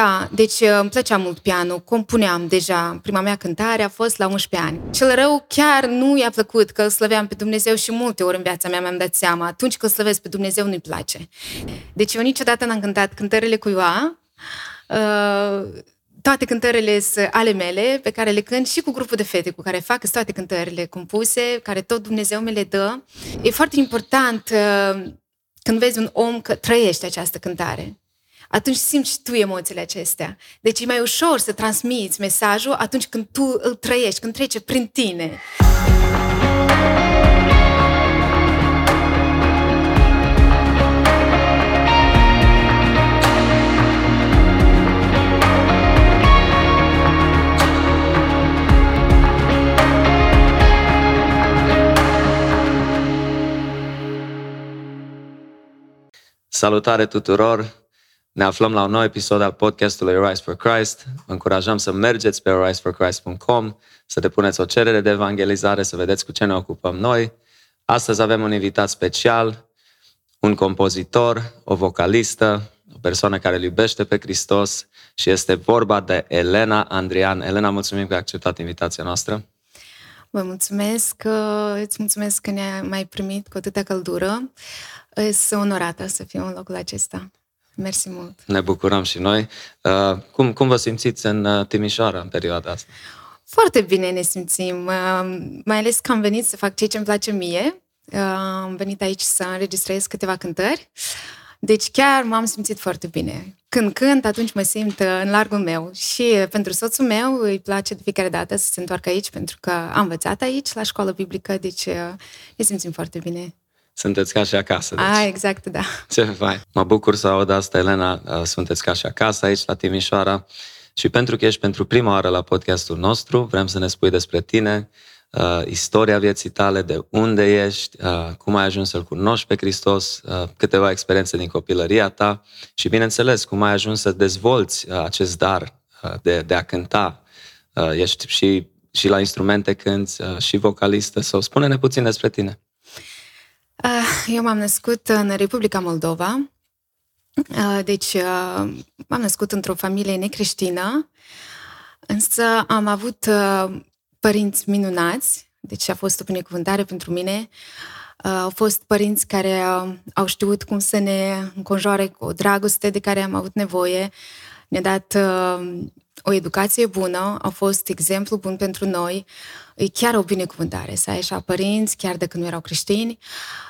Da, deci uh, îmi plăcea mult pianul, compuneam deja. Prima mea cântare a fost la 11 ani. Cel rău chiar nu i-a plăcut că îl slăveam pe Dumnezeu și multe ori în viața mea mi-am dat seama. Atunci când slăvesc pe Dumnezeu nu-i place. Deci eu niciodată n-am cântat cântările cuiva. Uh, toate cântările sunt ale mele, pe care le cânt și cu grupul de fete cu care fac toate cântările compuse, care tot Dumnezeu mi le dă. E foarte important uh, când vezi un om că trăiește această cântare atunci simți și tu emoțiile acestea. Deci e mai ușor să transmiți mesajul atunci când tu îl trăiești, când trece prin tine. Salutare tuturor! Ne aflăm la un nou episod al podcastului Rise for Christ. Vă încurajăm să mergeți pe riseforchrist.com, să depuneți o cerere de evangelizare, să vedeți cu ce ne ocupăm noi. Astăzi avem un invitat special, un compozitor, o vocalistă, o persoană care îl iubește pe Hristos și este vorba de Elena Andrian. Elena, mulțumim că ai acceptat invitația noastră. Vă mulțumesc, îți mulțumesc că ne-ai mai primit cu atâta căldură. Sunt onorată să fiu în locul acesta. Mersi mult! Ne bucurăm și noi. Uh, cum, cum vă simțiți în uh, Timișoara în perioada asta? Foarte bine ne simțim, uh, mai ales că am venit să fac ceea ce îmi place mie. Am venit aici să înregistrez câteva cântări. Deci chiar m-am simțit foarte bine. Când cânt, atunci mă simt în largul meu. Și pentru soțul meu îi place de fiecare dată să se întoarcă aici, pentru că am învățat aici, la școală biblică, deci ne simțim foarte bine sunteți ca și acasă. Deci. A, exact, da. Ce fain. Mă bucur să aud asta, Elena. Uh, sunteți ca și acasă aici, la Timișoara. Și pentru că ești pentru prima oară la podcastul nostru, vrem să ne spui despre tine, uh, istoria vieții tale, de unde ești, uh, cum ai ajuns să-L cunoști pe Hristos, uh, câteva experiențe din copilăria ta și, bineînțeles, cum ai ajuns să dezvolți uh, acest dar uh, de, de a cânta. Uh, ești și, și la instrumente cânti, uh, și vocalistă, sau spune-ne puțin despre tine. Ah, eu m-am născut în Republica Moldova, ah, deci ah, m-am născut într-o familie necreștină, însă am avut părinți minunați, deci a fost o binecuvântare pentru mine. Au fost părinți care au știut cum să ne înconjoare cu o dragoste de care am avut nevoie, ne-a dat o educație bună, au fost exemplu bun pentru noi. E chiar o binecuvântare să ai așa părinți, chiar dacă nu erau creștini. Uh, Mm,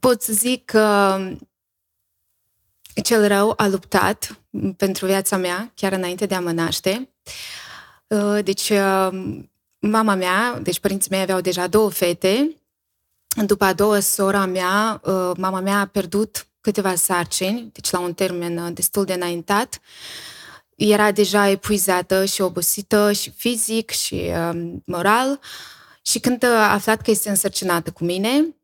pot să zic că cel rău a luptat pentru viața mea, chiar înainte de a mă naște. Uh, deci, uh, mama mea, deci părinții mei aveau deja două fete. După a doua sora mea, uh, mama mea a pierdut câteva sarcini, deci la un termen destul de înaintat. Era deja epuizată și obosită și fizic și moral. Uh, și când a aflat că este însărcinată cu mine,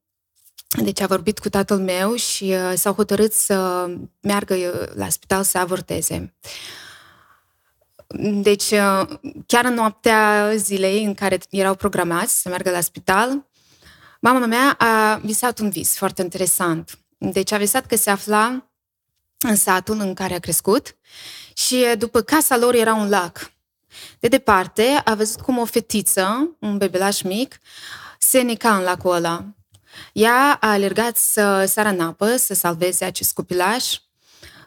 deci a vorbit cu tatăl meu și uh, s-au hotărât să meargă uh, la spital să avorteze. Deci, uh, chiar în noaptea zilei în care erau programați să meargă la spital, mama mea a visat un vis foarte interesant. Deci a visat că se afla în satul în care a crescut și după casa lor era un lac. De departe, a văzut cum o fetiță, un bebelaș mic, se neca în lacul ăla. Ea a alergat să sară în apă, să salveze acest copilaș.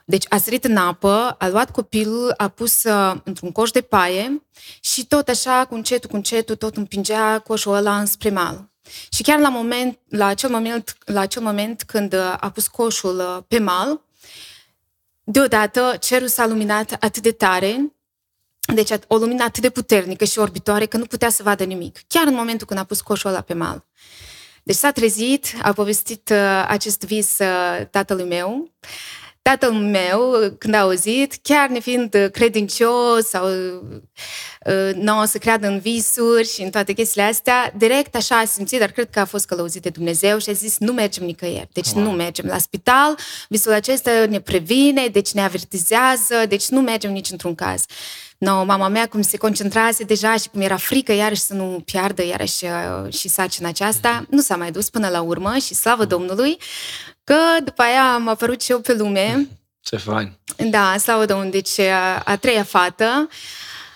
Deci a sărit în apă, a luat copilul, a pus uh, într-un coș de paie și tot așa, cu încetul, cu încetul, tot împingea coșul ăla înspre mal. Și chiar la, moment, la, acel moment, la acel moment când uh, a pus coșul uh, pe mal, deodată cerul s-a luminat atât de tare deci o lumină atât de puternică și orbitoare că nu putea să vadă nimic. Chiar în momentul când a pus coșul ăla pe mal. Deci s-a trezit, a povestit uh, acest vis uh, tatălui meu. Tatăl meu, când a auzit, chiar nefiind credincios sau uh, nu să creadă în visuri și în toate chestiile astea, direct așa a simțit, dar cred că a fost călăuzit de Dumnezeu și a zis, nu mergem nicăieri, deci wow. nu mergem la spital, visul acesta ne previne, deci ne avertizează, deci nu mergem nici într-un caz. No, mama mea cum se concentrase deja și cum era frică iarăși să nu piardă iarăși uh, și sarcina aceasta, nu s-a mai dus până la urmă și slavă Domnului că după aia am apărut și eu pe lume. Ce fain! Da, slavă Domnului, deci a, a treia fată.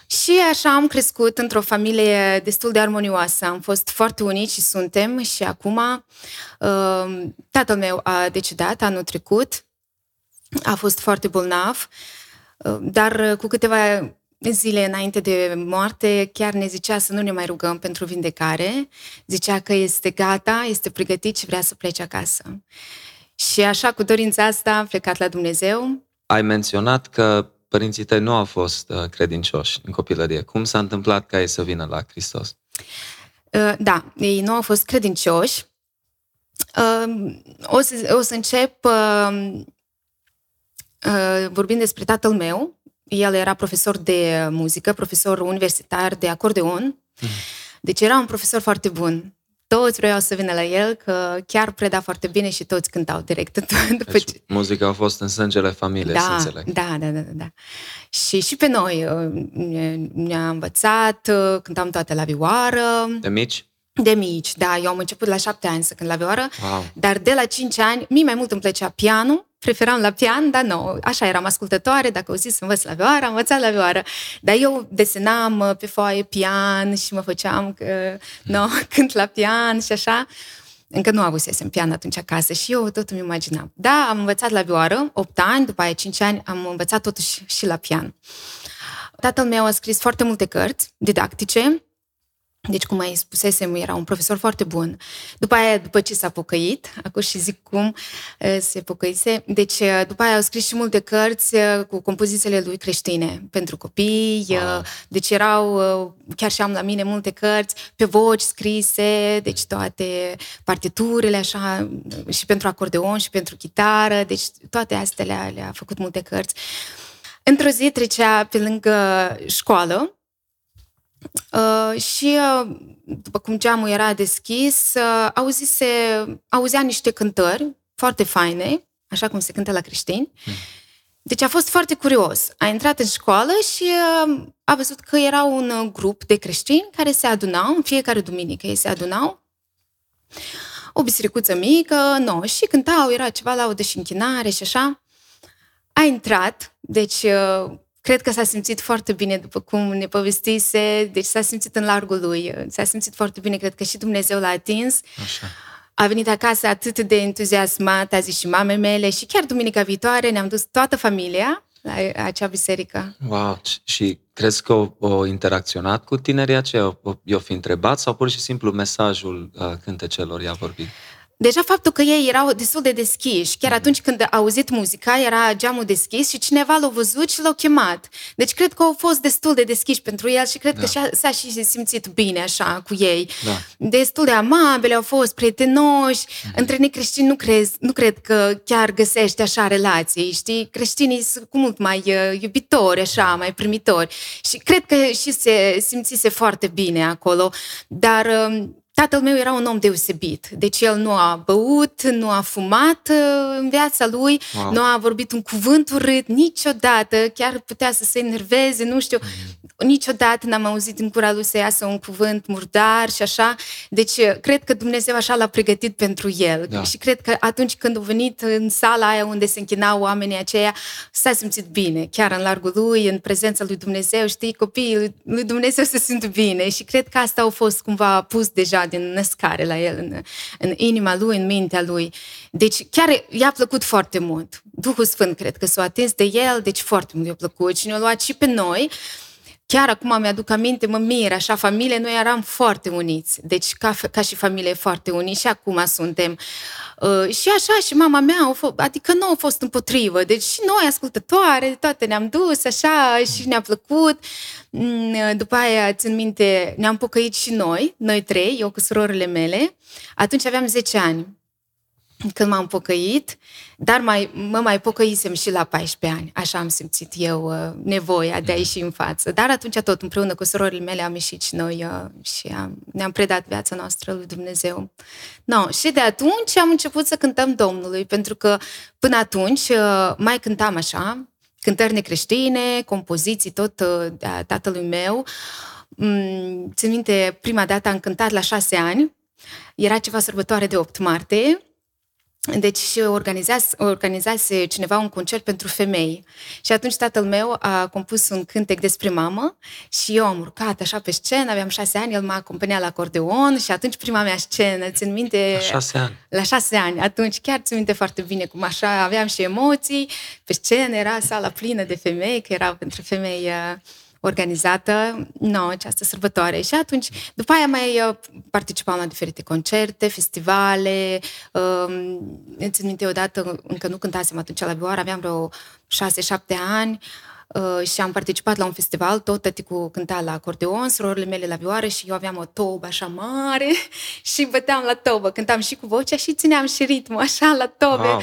Și așa am crescut într-o familie destul de armonioasă. Am fost foarte unici și suntem și acum uh, tatăl meu a decedat anul trecut. A fost foarte bolnav, uh, dar cu câteva zile înainte de moarte, chiar ne zicea să nu ne mai rugăm pentru vindecare. Zicea că este gata, este pregătit și vrea să plece acasă. Și așa, cu dorința asta, am plecat la Dumnezeu. Ai menționat că părinții tăi nu au fost uh, credincioși în copilărie. Cum s-a întâmplat ca ei să vină la Hristos? Uh, da, ei nu au fost credincioși. Uh, o să, o să încep vorbind despre tatăl meu. El era profesor de muzică, profesor universitar de acordeon. Mm. Deci era un profesor foarte bun toți vreau să vină la el, că chiar preda foarte bine și toți cântau direct. După deci, ce... muzica a fost în sângele familiei, da, să înțeleg. Da, da, da, da. Și și pe noi uh, ne-a învățat, uh, cântam toate la vioară. De mici? De mici, da. Eu am început la șapte ani să cânt la vioară, wow. dar de la cinci ani, mie mai mult îmi plăcea pianul preferam la pian, dar nu, așa eram ascultătoare, dacă o zi să învăț la vioară, am învățat la vioară. Dar eu desenam uh, pe foaie pian și mă făceam că, no, cânt la pian și așa. Încă nu avusesem pian atunci acasă și eu tot îmi imaginam. Da, am învățat la vioară, 8 ani, după aia 5 ani am învățat totuși și la pian. Tatăl meu a scris foarte multe cărți didactice, deci, cum mai spusesem, era un profesor foarte bun. După aia, după ce s-a pocăit, acum și zic cum se pocăise, deci după aia au scris și multe cărți cu compozițiile lui creștine pentru copii, wow. deci erau, chiar și am la mine multe cărți pe voci scrise, deci toate partiturile așa, și pentru acordeon și pentru chitară, deci toate astea le-a, le-a făcut multe cărți. Într-o zi trecea pe lângă școală, Uh, și uh, după cum geamul era deschis, uh, auzise, auzea niște cântări foarte faine, așa cum se cântă la creștini. Hmm. Deci a fost foarte curios. A intrat în școală și uh, a văzut că era un uh, grup de creștini care se adunau, în fiecare duminică ei se adunau, o bisericuță mică, nouă, și cântau, era ceva la o și închinare și așa. A intrat, deci uh, Cred că s-a simțit foarte bine după cum ne povestise, deci s-a simțit în largul lui, s-a simțit foarte bine, cred că și Dumnezeu l-a atins. Așa. A venit acasă atât de entuziasmat, a zis și mamei mele și chiar duminica viitoare ne-am dus toată familia la acea biserică. Wow! Și crezi că o, o interacționat cu tinerii aceia? I-o fi întrebat sau pur și simplu mesajul uh, cântecelor i-a vorbit? Deja faptul că ei erau destul de deschiși, chiar mhm. atunci când a auzit muzica, era geamul deschis și cineva l-a văzut și l-a chemat. Deci cred că au fost destul de deschiși pentru el și cred da. că s-a și simțit bine așa cu ei. Da. Destul de amabile au fost, prietenoși. Mm-hmm. Între necreștini nu, crezi, nu cred că chiar găsești așa relații, știi? Creștinii sunt cu mult mai uh, iubitori, așa, mai primitori. Și cred că și se simțise foarte bine acolo. Dar... Uh, Tatăl meu era un om deosebit, deci el nu a băut, nu a fumat uh, în viața lui, wow. nu a vorbit un cuvânt urât niciodată, chiar putea să se enerveze, nu știu, mm. niciodată n-am auzit în cura lui să iasă un cuvânt murdar și așa, deci uh, cred că Dumnezeu așa l-a pregătit pentru el da. și cred că atunci când a venit în sala aia unde se închinau oamenii aceia, s-a simțit bine, chiar în largul lui, în prezența lui Dumnezeu, știi, copiii lui Dumnezeu se simt bine și cred că asta au fost cumva pus deja din născare la el, în, în inima lui, în mintea lui. Deci chiar i-a plăcut foarte mult. Duhul Sfânt cred că s-a atins de el, deci foarte mult i-a plăcut și ne-a luat și pe noi. Chiar acum mi-aduc aminte, mă mir, așa, familie, noi eram foarte uniți. Deci ca, ca și familie foarte uniți și acum suntem. Uh, și așa, și mama mea, au fost, adică nu au fost împotrivă. Deci și noi, ascultătoare, toate ne-am dus așa și ne-a plăcut. Mm, după aia, țin minte, ne-am pocăit și noi, noi trei, eu cu surorile mele. Atunci aveam 10 ani când m-am pocăit, dar mai, mă mai pocăisem și la 14 ani. Așa am simțit eu uh, nevoia de a ieși în față. Dar atunci tot împreună cu surorile mele am ieșit și noi uh, și am, ne-am predat viața noastră lui Dumnezeu. No, și de atunci am început să cântăm Domnului, pentru că până atunci uh, mai cântam așa, cântări necreștine, compoziții tot de a tatălui meu. Mm, țin minte, prima dată am cântat la șase ani, era ceva sărbătoare de 8 martie deci și organizase, organizase cineva un concert pentru femei. Și atunci tatăl meu a compus un cântec despre mamă și eu am urcat așa pe scenă, aveam șase ani, el m-a acompaniat la acordeon și atunci prima mea scenă, țin minte... La șase ani. La șase ani. Atunci chiar țin minte foarte bine cum așa aveam și emoții. Pe scenă era sala plină de femei, că era pentru femei uh, organizată no, această sărbătoare. Și atunci, după aia mai uh, participam la diferite concerte, festivale. Uh, țin minte odată, încă nu cântasem atunci la vioară, aveam vreo șase-șapte ani uh, și am participat la un festival, tot tăticul cânta la acordeon, surorile mele la vioară și eu aveam o tobă așa mare și băteam la tobă, cântam și cu vocea și țineam și ritmul așa la tobe. Wow.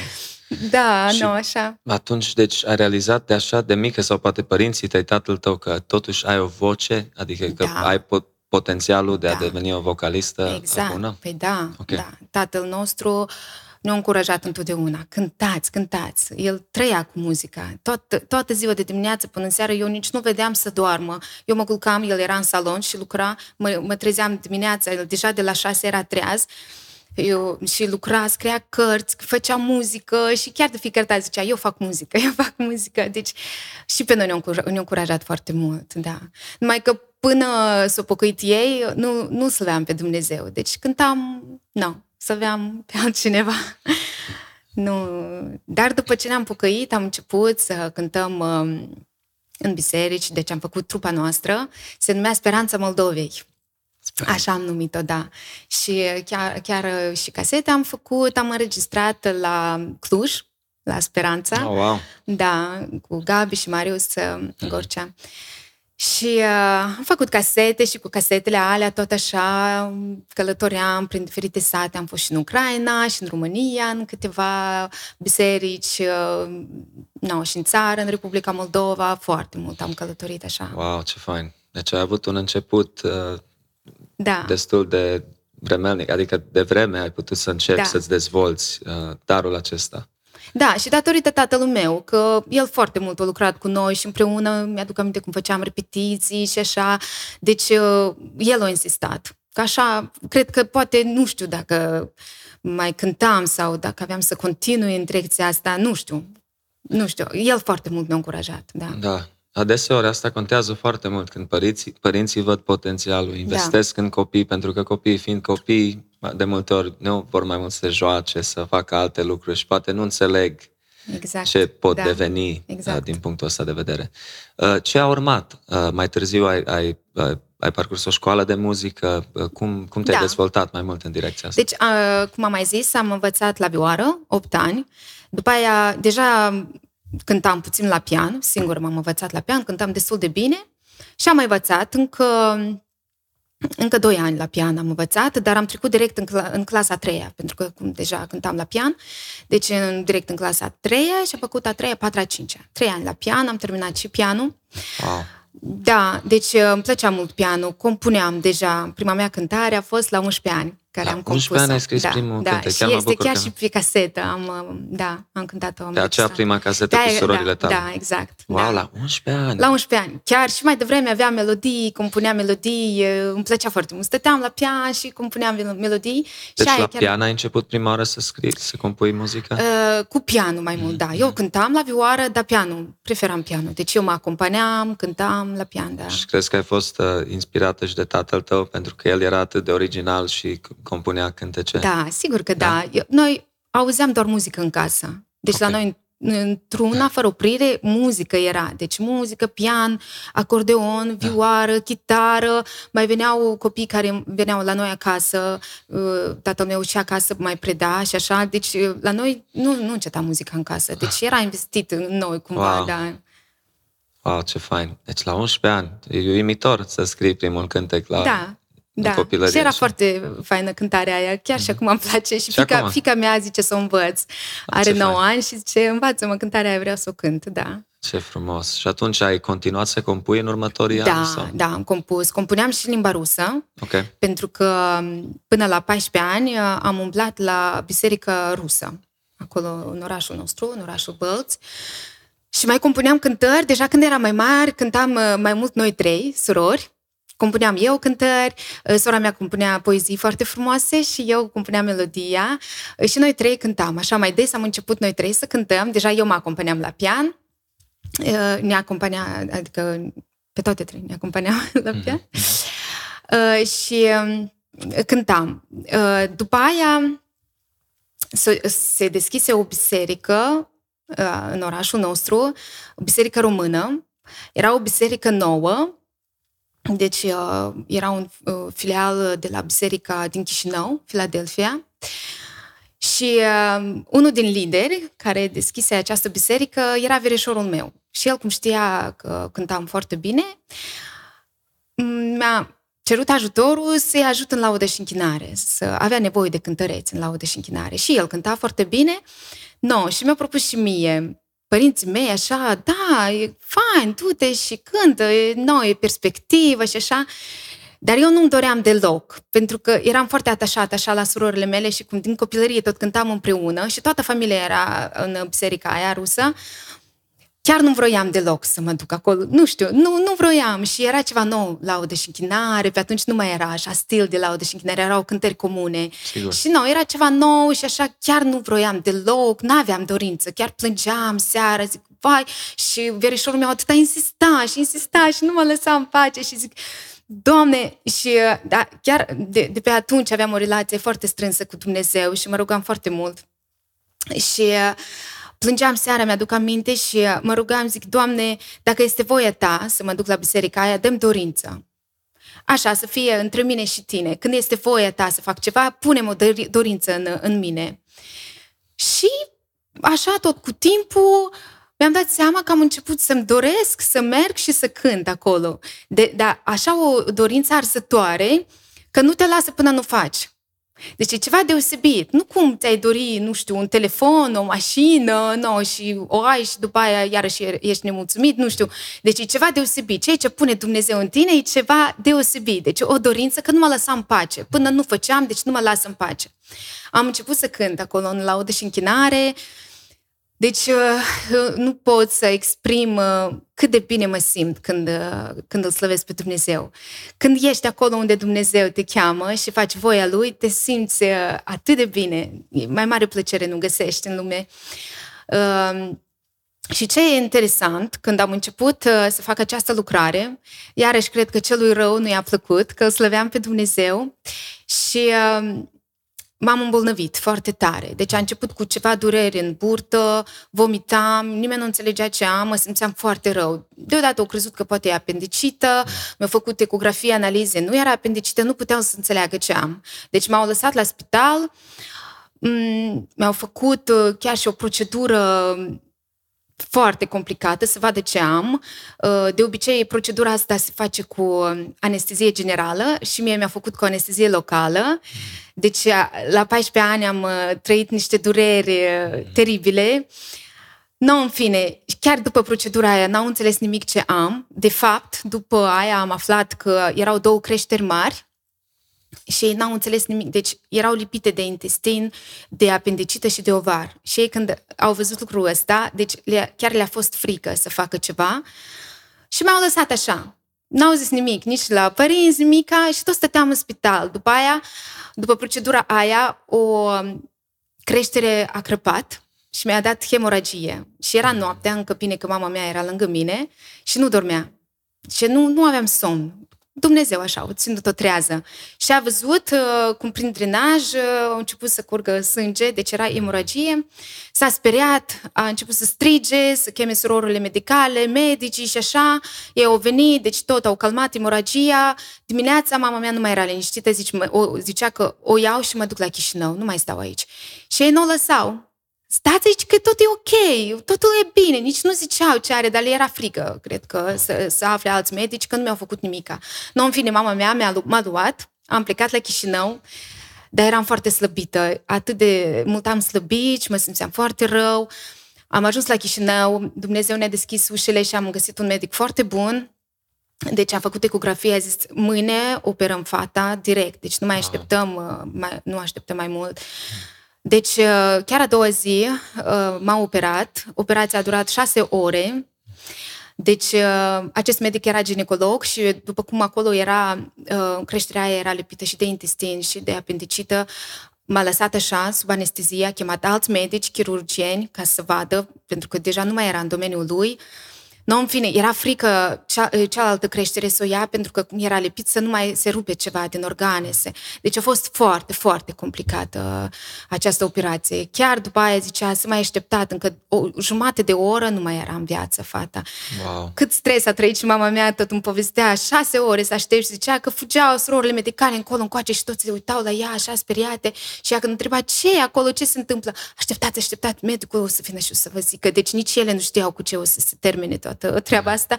Da, și nu, așa. Atunci, deci, ai realizat de așa de mică sau poate părinții tăi, tatăl tău, că totuși ai o voce, adică că da. ai pot, potențialul de da. a deveni o vocalistă exact. bună? Păi da, okay. da. Tatăl nostru ne-a încurajat întotdeauna. Cântați, cântați. El trăia cu muzica. Tot, toată ziua de dimineață până în seară eu nici nu vedeam să doarmă. Eu mă culcam, el era în salon și lucra, mă, mă trezeam dimineața, el deja de la șase era treaz eu, și lucra, scria cărți, făcea muzică și chiar de fiecare dată zicea, eu fac muzică, eu fac muzică. Deci și pe noi ne-au ne încurajat foarte mult, da. Numai că până s-au pocăit ei, nu, nu slăveam pe Dumnezeu. Deci cântam, nu, slăveam pe altcineva. nu. Dar după ce ne-am pocăit, am început să cântăm um, în biserici, deci am făcut trupa noastră, se numea Speranța Moldovei. Așa am numit-o, da. Și chiar, chiar și casete am făcut, am înregistrat la Cluj, la Speranța. Oh, wow. Da, cu Gabi și Marius mm-hmm. Gorcea. Și uh, am făcut casete și cu casetele alea tot așa călătoream prin diferite sate. Am fost și în Ucraina și în România, în câteva biserici, uh, no, și în țară, în Republica Moldova, foarte mult am călătorit așa. Wow, ce fain! Deci ai avut un început uh, da. destul de vremelnic, adică de vreme ai putut să începi da. să-ți dezvolți uh, darul acesta. Da, și datorită tatălui meu, că el foarte mult a lucrat cu noi și împreună, mi-aduc aminte cum făceam repetiții și așa, deci uh, el a insistat. Că așa, cred că poate, nu știu dacă mai cântam sau dacă aveam să continui în direcția asta, nu știu. Nu știu, el foarte mult mi-a încurajat, da. Da, Adeseori asta contează foarte mult când părinții, părinții văd potențialul, investesc da. în copii, pentru că copiii fiind copii, de multe ori nu vor mai mult să se joace, să facă alte lucruri și poate nu înțeleg exact. ce pot da. deveni uh, exact. din punctul ăsta de vedere. Uh, ce a urmat? Uh, mai târziu ai, ai, ai parcurs o școală de muzică, cum, cum te-ai da. dezvoltat mai mult în direcția asta? Deci, cum am mai zis, am învățat la vioară 8 ani, după aia deja cântam puțin la pian, singur m-am învățat la pian, cântam destul de bine și am mai învățat încă, încă doi ani la pian am învățat, dar am trecut direct în, cl- în clasa a treia, pentru că cum deja cântam la pian, deci în, direct în clasa a treia și am făcut a treia, patra, a cincea. Trei ani la pian, am terminat și pianul. Wow. Da, deci îmi plăcea mult pianul, compuneam deja. Prima mea cântare a fost la 11 ani care la am compus. 11 ani ai scris da, primul da, cântec. Și este chiar că... și pe casetă. Am, da, am cântat-o. Am de aceea prima casetă da, cu surorile da, tale. Da, exact. Wow, da. la 11 ani. La 11 ani. Chiar și mai devreme aveam melodii, compuneam melodii, îmi plăcea foarte mult. Stăteam la pian și compuneam melodii. Deci și la chiar... pian ai început prima oară să scrii, să compui muzică? Uh, cu pianul mai mult, mm. da. Eu cântam la vioară, dar pianul, preferam pianul. Deci eu mă acompaneam, cântam la pian, da. Și crezi că ai fost uh, inspirată și de tatăl tău, pentru că el era atât de original și compunea cânte cântece? Da, sigur că da. da. Eu, noi auzeam doar muzică în casă. Deci okay. la noi într-una fără oprire, muzică era. Deci muzică, pian, acordeon, da. vioară, da. chitară. Mai veneau copii care veneau la noi acasă, uh, tatăl meu și acasă mai preda și așa. Deci uh, la noi nu, nu înceta muzica în casă. Deci era investit în noi cumva, wow. da. Wow, ce fain. Deci la 11 ani, e uimitor să scrii primul cântec la da. Da, și era așa. foarte faină cântarea aia, chiar mm-hmm. și acum îmi place și, și fica, fica mea zice să o învăț. Are 9 ani și zice, învață-mă cântarea aia, vreau să o cânt, da. Ce frumos. Și atunci ai continuat să compui în următorii da, ani? Sau? Da, am compus. Compuneam și limba rusă, okay. pentru că până la 14 ani am umblat la biserică rusă, acolo în orașul nostru, în orașul Bălți. Și mai compuneam cântări, deja când eram mai mare, cântam mai mult noi trei, surori, compuneam eu cântări, sora mea compunea poezii foarte frumoase și eu compuneam melodia și noi trei cântam. Așa mai des am început noi trei să cântăm, deja eu mă acompaneam la pian, ne acompania, adică pe toate trei ne acompaneam la pian mm-hmm. și um, cântam. După aia se deschise o biserică în orașul nostru, o biserică română. Era o biserică nouă, deci era un filial de la biserica din Chișinău, Philadelphia. Și uh, unul din lideri care deschise această biserică era verișorul meu. Și el, cum știa că cântam foarte bine, mi-a cerut ajutorul să-i ajut în laudă și închinare, să avea nevoie de cântăreți în laudă și închinare. Și el cânta foarte bine, no, și mi-a propus și mie, părinții mei, așa, da, e fain, du-te și cântă, e nouă, e perspectivă și așa. Dar eu nu-mi doream deloc, pentru că eram foarte atașată așa la surorile mele și cum din copilărie tot cântam împreună și toată familia era în biserica aia rusă, chiar nu vroiam deloc să mă duc acolo. Nu știu, nu, nu vroiam și era ceva nou, laudă și închinare, pe atunci nu mai era așa stil de laudă și închinare, erau cântări comune. Sigur. Și nu, era ceva nou și așa chiar nu vroiam deloc, n-aveam dorință, chiar plângeam seara, zic, vai, și verișorul meu atâta insista și insista și nu mă lăsa în pace și zic, Doamne, și da, chiar de, de pe atunci aveam o relație foarte strânsă cu Dumnezeu și mă rugam foarte mult. Și uh, plângeam seara, mi-aduc aminte și uh, mă rugam, zic, Doamne, dacă este voia Ta să mă duc la biserica aia, dăm dorință. Așa, să fie între mine și tine. Când este voia ta să fac ceva, punem o dorință în, în mine. Și așa, tot cu timpul, mi-am dat seama că am început să-mi doresc să merg și să cânt acolo. De, dar așa o dorință arzătoare că nu te lasă până nu faci. Deci e ceva deosebit. Nu cum ți-ai dori, nu știu, un telefon, o mașină, no, și o ai și după aia iarăși ești nemulțumit, nu știu. Deci e ceva deosebit. Ceea ce pune Dumnezeu în tine e ceva deosebit. Deci o dorință că nu mă lăsa în pace. Până nu făceam, deci nu mă lasă în pace. Am început să cânt acolo în laudă și închinare, deci uh, nu pot să exprim uh, cât de bine mă simt când, uh, când îl slăvesc pe Dumnezeu. Când ești acolo unde Dumnezeu te cheamă și faci voia Lui, te simți atât de bine. Mai mare plăcere nu găsești în lume. Și ce e interesant, când am început să fac această lucrare, iarăși cred că celui rău nu i-a plăcut, că îl slăveam pe Dumnezeu și m-am îmbolnăvit foarte tare. Deci a început cu ceva dureri în burtă, vomitam, nimeni nu înțelegea ce am, mă simțeam foarte rău. Deodată au crezut că poate e apendicită, mi-au făcut ecografie, analize, nu era apendicită, nu puteau să înțeleagă ce am. Deci m-au lăsat la spital, mm, mi-au făcut uh, chiar și o procedură foarte complicată, să vadă ce am. Uh, de obicei, procedura asta se face cu anestezie generală și mie mi-a făcut cu anestezie locală. Deci, la 14 ani am uh, trăit niște dureri uh, teribile. Nu, în fine, chiar după procedura aia n-au înțeles nimic ce am. De fapt, după aia am aflat că erau două creșteri mari și ei n-au înțeles nimic. Deci erau lipite de intestin, de apendicită și de ovar. Și ei când au văzut lucrul ăsta, deci le, chiar le-a fost frică să facă ceva și m-au lăsat așa. N-au zis nimic, nici la părinți, nimica și tot stăteam în spital. După aia, după procedura aia, o creștere a crăpat și mi-a dat hemoragie. Și era noaptea, încă bine că mama mea era lângă mine și nu dormea. Și nu, nu aveam somn. Dumnezeu așa, o ținut-o trează. Și a văzut uh, cum prin drenaj uh, au început să curgă sânge, deci era emoragie. S-a speriat, a început să strige, să cheme surorurile medicale, medicii și așa. Ei au venit, deci tot au calmat emoragia. Dimineața mama mea nu mai era liniștită, zice, o, zicea că o iau și mă duc la Chișinău, nu mai stau aici. Și ei nu o lăsau stați aici că tot e ok, totul e bine, nici nu ziceau ce are, dar le era frică, cred că, să, să afle alți medici, că nu mi-au făcut nimica. Nu, în fine, mama mea mi-a, m-a luat, am plecat la Chișinău, dar eram foarte slăbită, atât de mult am slăbit și mă simțeam foarte rău. Am ajuns la Chișinău, Dumnezeu ne-a deschis ușile și am găsit un medic foarte bun, deci a făcut ecografie, a zis, mâine operăm fata direct, deci nu mai așteptăm, mai, nu așteptăm mai mult. Deci, uh, chiar a doua zi uh, m-a operat. Operația a durat șase ore. Deci, uh, acest medic era ginecolog și după cum acolo era, uh, creșterea aia era lipită și de intestin și de apendicită, m-a lăsat așa, sub anestezia, a chemat alți medici, chirurgieni, ca să vadă, pentru că deja nu mai era în domeniul lui. Nu, în fine, era frică cea, cealaltă creștere să o ia pentru că era lipit să nu mai se rupe ceva din organe. Se... Deci a fost foarte, foarte complicată această operație. Chiar după aia zicea, să mai așteptat, încă o jumătate de oră nu mai era în viață fata. Wow. Cât stres a trăit și mama mea tot îmi povestea, șase ore să aștept și zicea că fugeau surorile medicale încolo, încoace și toți se uitau la ea așa speriate și ea când întreba ce e acolo, ce se întâmplă, așteptați, așteptați, medicul o să vină și o să vă zică. Deci nici ele nu știau cu ce o să se termine tot toată treaba asta.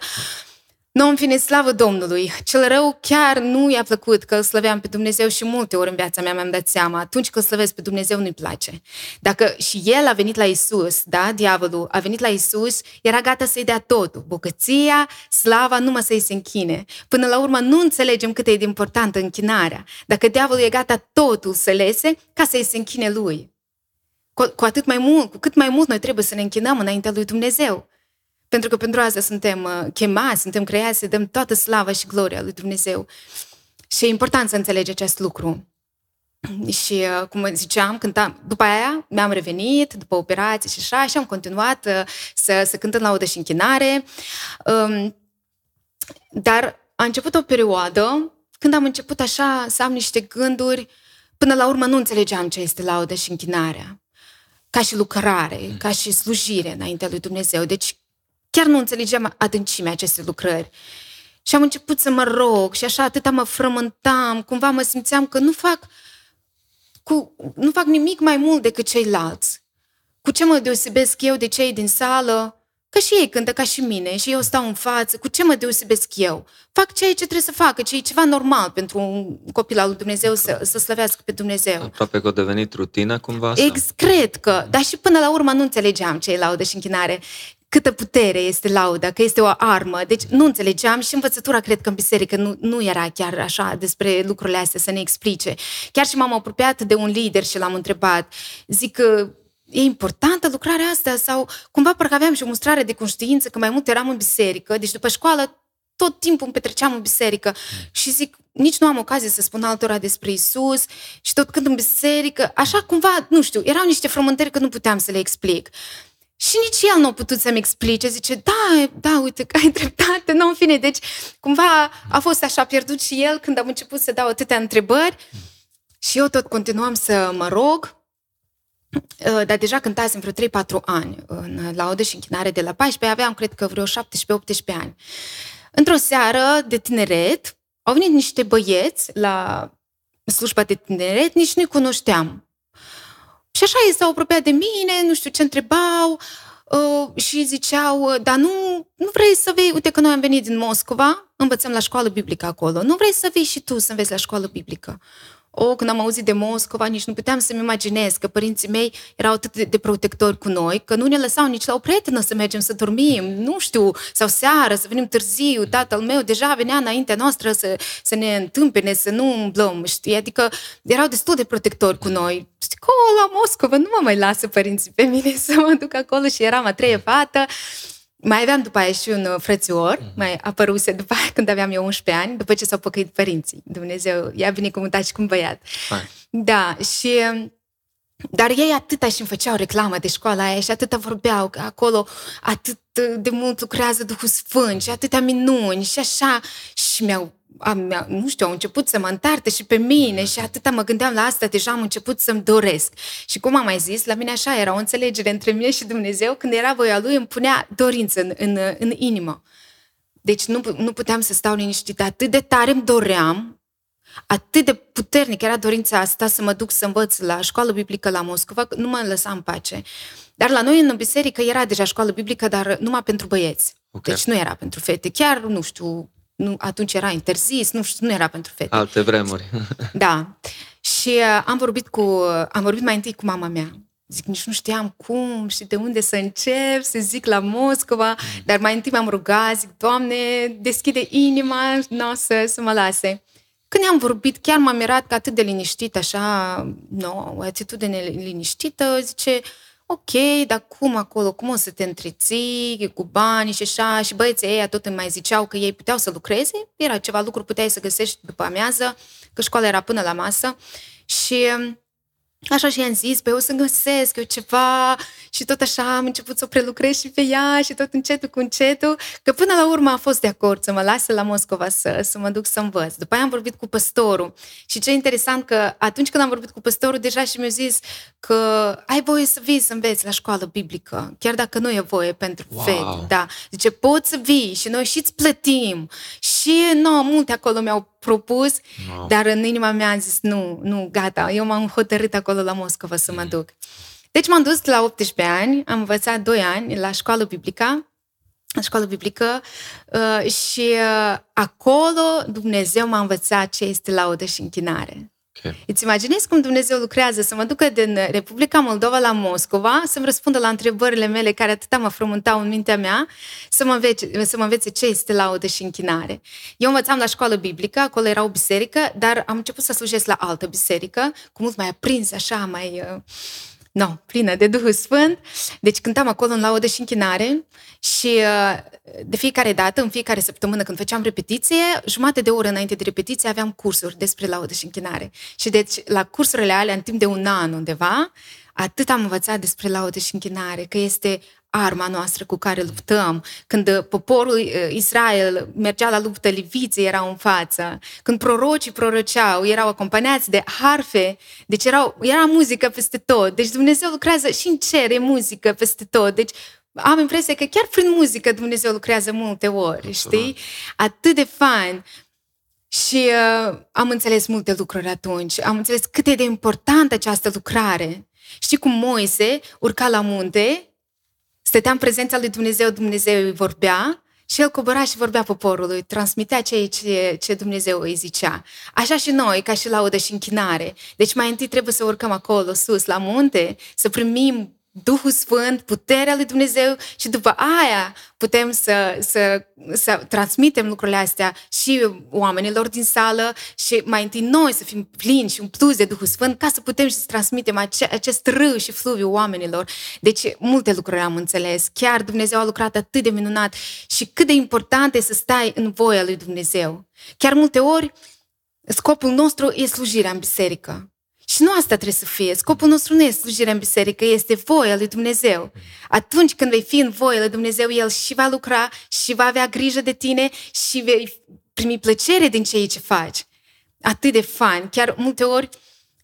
Nu, în fine, slavă Domnului. Cel rău chiar nu i-a plăcut că îl slăveam pe Dumnezeu și multe ori în viața mea mi-am dat seama. Atunci când slăvesc pe Dumnezeu nu-i place. Dacă și el a venit la Isus, da, diavolul a venit la Isus, era gata să-i dea totul. Bogăția, slava, numai să-i se închine. Până la urmă nu înțelegem cât e de importantă închinarea. Dacă diavolul e gata totul să lese ca să-i se închine lui. Cu, cu atât mai mult, cu cât mai mult noi trebuie să ne închinăm înaintea lui Dumnezeu. Pentru că pentru asta suntem uh, chemați, suntem creați să dăm toată slava și gloria lui Dumnezeu. Și e important să înțelegi acest lucru. Și, uh, cum ziceam, cântam, după aia mi-am revenit, după operație și așa, și am continuat uh, să, să cântăm laudă și închinare. Um, dar a început o perioadă când am început așa să am niște gânduri, până la urmă nu înțelegeam ce este laudă și închinarea. Ca și lucrare, ca și slujire înaintea lui Dumnezeu. Deci chiar nu înțelegeam adâncimea acestei lucrări. Și am început să mă rog și așa atâta mă frământam, cumva mă simțeam că nu fac, cu, nu fac nimic mai mult decât ceilalți. Cu ce mă deosebesc eu de cei din sală? Că și ei cântă ca și mine și eu stau în față. Cu ce mă deosebesc eu? Fac ceea ce trebuie să facă, ce e ceva normal pentru un copil al lui Dumnezeu să, să slăvească pe Dumnezeu. Aproape că a devenit rutină cumva? Ex, cred că, dar și până la urmă nu înțelegeam ce e laudă și închinare câtă putere este lauda, că este o armă. Deci nu înțelegeam și învățătura cred că în biserică nu, nu era chiar așa despre lucrurile astea să ne explice. Chiar și m-am apropiat de un lider și l-am întrebat. Zic că e importantă lucrarea asta sau cumva parcă aveam și o mustrare de conștiință că mai mult eram în biserică, deci după școală tot timpul îmi petreceam în biserică mm. și zic, nici nu am ocazie să spun altora despre Isus și tot când în biserică, așa cumva, nu știu, erau niște frământări că nu puteam să le explic. Și nici el nu a putut să-mi explice. Zice, da, da, uite că ai dreptate. Nu, în fine, deci cumva a fost așa pierdut și el când am început să dau atâtea întrebări. Și eu tot continuam să mă rog. Uh, dar deja cântasem vreo 3-4 ani în laudă și închinare de la 14. Aveam, cred că, vreo 17-18 ani. Într-o seară de tineret, au venit niște băieți la slujba de tineret, nici nu-i cunoșteam. Și așa ei s-au apropiat de mine, nu știu ce întrebau uh, și ziceau, uh, dar nu, nu vrei să vei, uite că noi am venit din Moscova, învățăm la școală biblică acolo, nu vrei să vii și tu să înveți la școală biblică? O, când am auzit de Moscova, nici nu puteam să-mi imaginez că părinții mei erau atât de, de protectori cu noi, că nu ne lăsau nici la o prietenă să mergem să dormim, nu știu, sau seară, să venim târziu. Tatăl meu deja venea înaintea noastră să, să ne întâmpine, să nu umblăm, știi? Adică erau destul de protectori cu noi. Știi, că la Moscova nu mă mai lasă părinții pe mine să mă duc acolo și eram a treia fată. Mai aveam după aia și un uh, frățior, mm-hmm. mai apăruse după aia când aveam eu 11 ani, după ce s-au păcăit părinții. Dumnezeu i-a binecuvântat și cu un băiat. Hai. Da, și... Dar ei atâta și îmi făceau reclamă de școala aia și atâta vorbeau că acolo atât de mult lucrează Duhul Sfânt și atâtea minuni și așa. Și mi-au am, nu știu, au început să mă întarte și pe mine și atâta mă gândeam la asta, deja am început să-mi doresc. Și cum am mai zis, la mine așa era o înțelegere între mine și Dumnezeu, când era voia Lui, îmi punea dorință în, în, în inimă. Deci nu, nu puteam să stau liniștit, atât de tare îmi doream, atât de puternic era dorința asta să mă duc să învăț la școală biblică la Moscova, nu mă lăsa în pace. Dar la noi în biserică era deja școală biblică, dar numai pentru băieți. Okay. Deci nu era pentru fete. Chiar, nu știu, nu, atunci era interzis, nu știu, nu era pentru fete. Alte vremuri. da. Și uh, am vorbit cu, am vorbit mai întâi cu mama mea. Zic, nici nu știam cum și de unde să încep, să zic la Moscova, mm. dar mai întâi m-am rugat, zic, Doamne, deschide inima, nu să, să mă lase. Când am vorbit, chiar m-am mirat că atât de liniștit, așa, no, o atitudine liniștită, zice, ok, dar cum acolo, cum o să te întreții? Cu bani și așa, și băieții ei tot îmi mai ziceau că ei puteau să lucreze, era ceva lucru, puteai să găsești după amiază, că școala era până la masă. Și Așa și i-am zis, păi o să găsesc eu ceva și tot așa am început să o prelucrez și pe ea și tot încetul cu încetul, că până la urmă a fost de acord să mă lase la Moscova să, să mă duc să învăț. După aia am vorbit cu păstorul și ce interesant că atunci când am vorbit cu păstorul, deja și mi-a zis că ai voie să vii să înveți la școală biblică, chiar dacă nu e voie pentru wow. fete. Da. Zice, poți să vii și noi și îți plătim. Și nu, multe acolo mi-au propus, wow. dar în inima mea am zis, nu, nu, gata, eu m-am hotărât acolo la Moscova să mă mm. duc. Deci m-am dus la 18 ani, am învățat 2 ani la școală biblică, la școală biblică uh, și uh, acolo Dumnezeu m-a învățat ce este laudă și închinare. Okay. Îți imaginezi cum Dumnezeu lucrează să mă ducă din Republica Moldova la Moscova, să-mi răspundă la întrebările mele care atâta mă frământau în mintea mea, să mă, învețe, să mă învețe ce este laudă și închinare. Eu învățam la școală biblică, acolo era o biserică, dar am început să slujesc la altă biserică, cu mult mai aprins, așa, mai... Uh, no, plină de Duhul Sfânt. Deci cântam acolo în laudă și închinare și uh, de fiecare dată, în fiecare săptămână când făceam repetiție, jumate de oră înainte de repetiție aveam cursuri despre laudă și închinare. Și deci la cursurile alea, în timp de un an undeva, atât am învățat despre laudă și închinare, că este arma noastră cu care luptăm. Când poporul uh, Israel mergea la luptă, liviții erau în față. Când prorocii proroceau, erau acompaniați de harfe, deci erau, era muzică peste tot. Deci Dumnezeu lucrează și în cer, e muzică peste tot. Deci am impresia că chiar prin muzică Dumnezeu lucrează multe ori, știi? Atât de fain. Și uh, am înțeles multe lucruri atunci. Am înțeles cât e de importantă această lucrare. Știi cum Moise urca la munte Stătea în prezența lui Dumnezeu, Dumnezeu îi vorbea și el cobora și vorbea poporului, transmitea ceea ce, ce Dumnezeu îi zicea. Așa și noi, ca și laudă și închinare. Deci mai întâi trebuie să urcăm acolo, sus, la munte, să primim Duhul Sfânt, puterea lui Dumnezeu și după aia putem să, să, să transmitem lucrurile astea și oamenilor din sală și mai întâi noi să fim plini și umpluți de Duhul Sfânt ca să putem și să transmitem ace, acest râu și fluviu oamenilor. Deci multe lucruri am înțeles. Chiar Dumnezeu a lucrat atât de minunat și cât de important e să stai în voia lui Dumnezeu. Chiar multe ori scopul nostru e slujirea în biserică. Și nu asta trebuie să fie. Scopul nostru nu este slujirea în biserică, este voia lui Dumnezeu. Atunci când vei fi în voia lui Dumnezeu, El și va lucra și va avea grijă de tine și vei primi plăcere din ceea ce faci. Atât de fain. Chiar multe ori,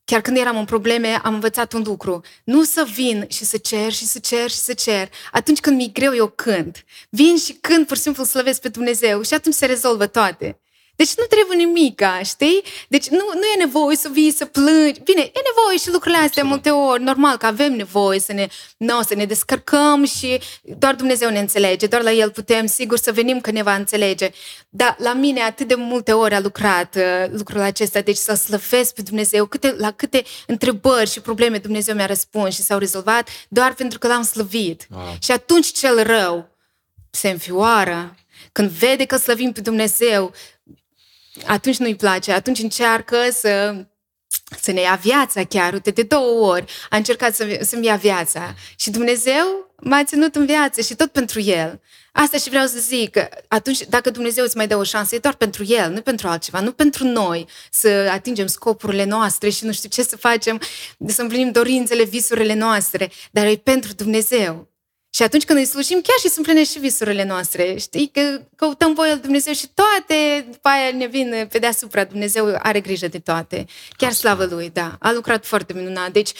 chiar când eram în probleme, am învățat un lucru. Nu să vin și să cer și să cer și să cer. Atunci când mi-e greu, eu cânt. Vin și cânt, pur și simplu slăvesc pe Dumnezeu și atunci se rezolvă toate. Deci nu trebuie nimica, știi? Deci nu, nu e nevoie să vii să plângi. Bine, e nevoie și lucrurile astea Absolut. multe ori. Normal că avem nevoie să ne, no, să ne descărcăm și doar Dumnezeu ne înțelege. Doar la El putem, sigur, să venim că ne va înțelege. Dar la mine atât de multe ori a lucrat uh, lucrul acesta. Deci să slăvesc pe Dumnezeu. Câte, la câte întrebări și probleme Dumnezeu mi-a răspuns și s-au rezolvat doar pentru că l-am slăvit. Wow. Și atunci cel rău se înfioară. Când vede că slăvim pe Dumnezeu, atunci nu-i place, atunci încearcă să să ne ia viața chiar, uite, de două ori a încercat să, să-mi ia viața. Și Dumnezeu m-a ținut în viață și tot pentru El. Asta și vreau să zic, că atunci, dacă Dumnezeu îți mai dă o șansă, e doar pentru El, nu pentru altceva, nu pentru noi să atingem scopurile noastre și nu știu ce să facem, să împlinim dorințele, visurile noastre, dar e pentru Dumnezeu. Și atunci când îi slujim, chiar și se împlinesc și visurile noastre. Știi? Că căutăm voia lui Dumnezeu și toate, după aia ne vin pe deasupra. Dumnezeu are grijă de toate. Chiar slavă Lui, da. A lucrat foarte minunat. Deci,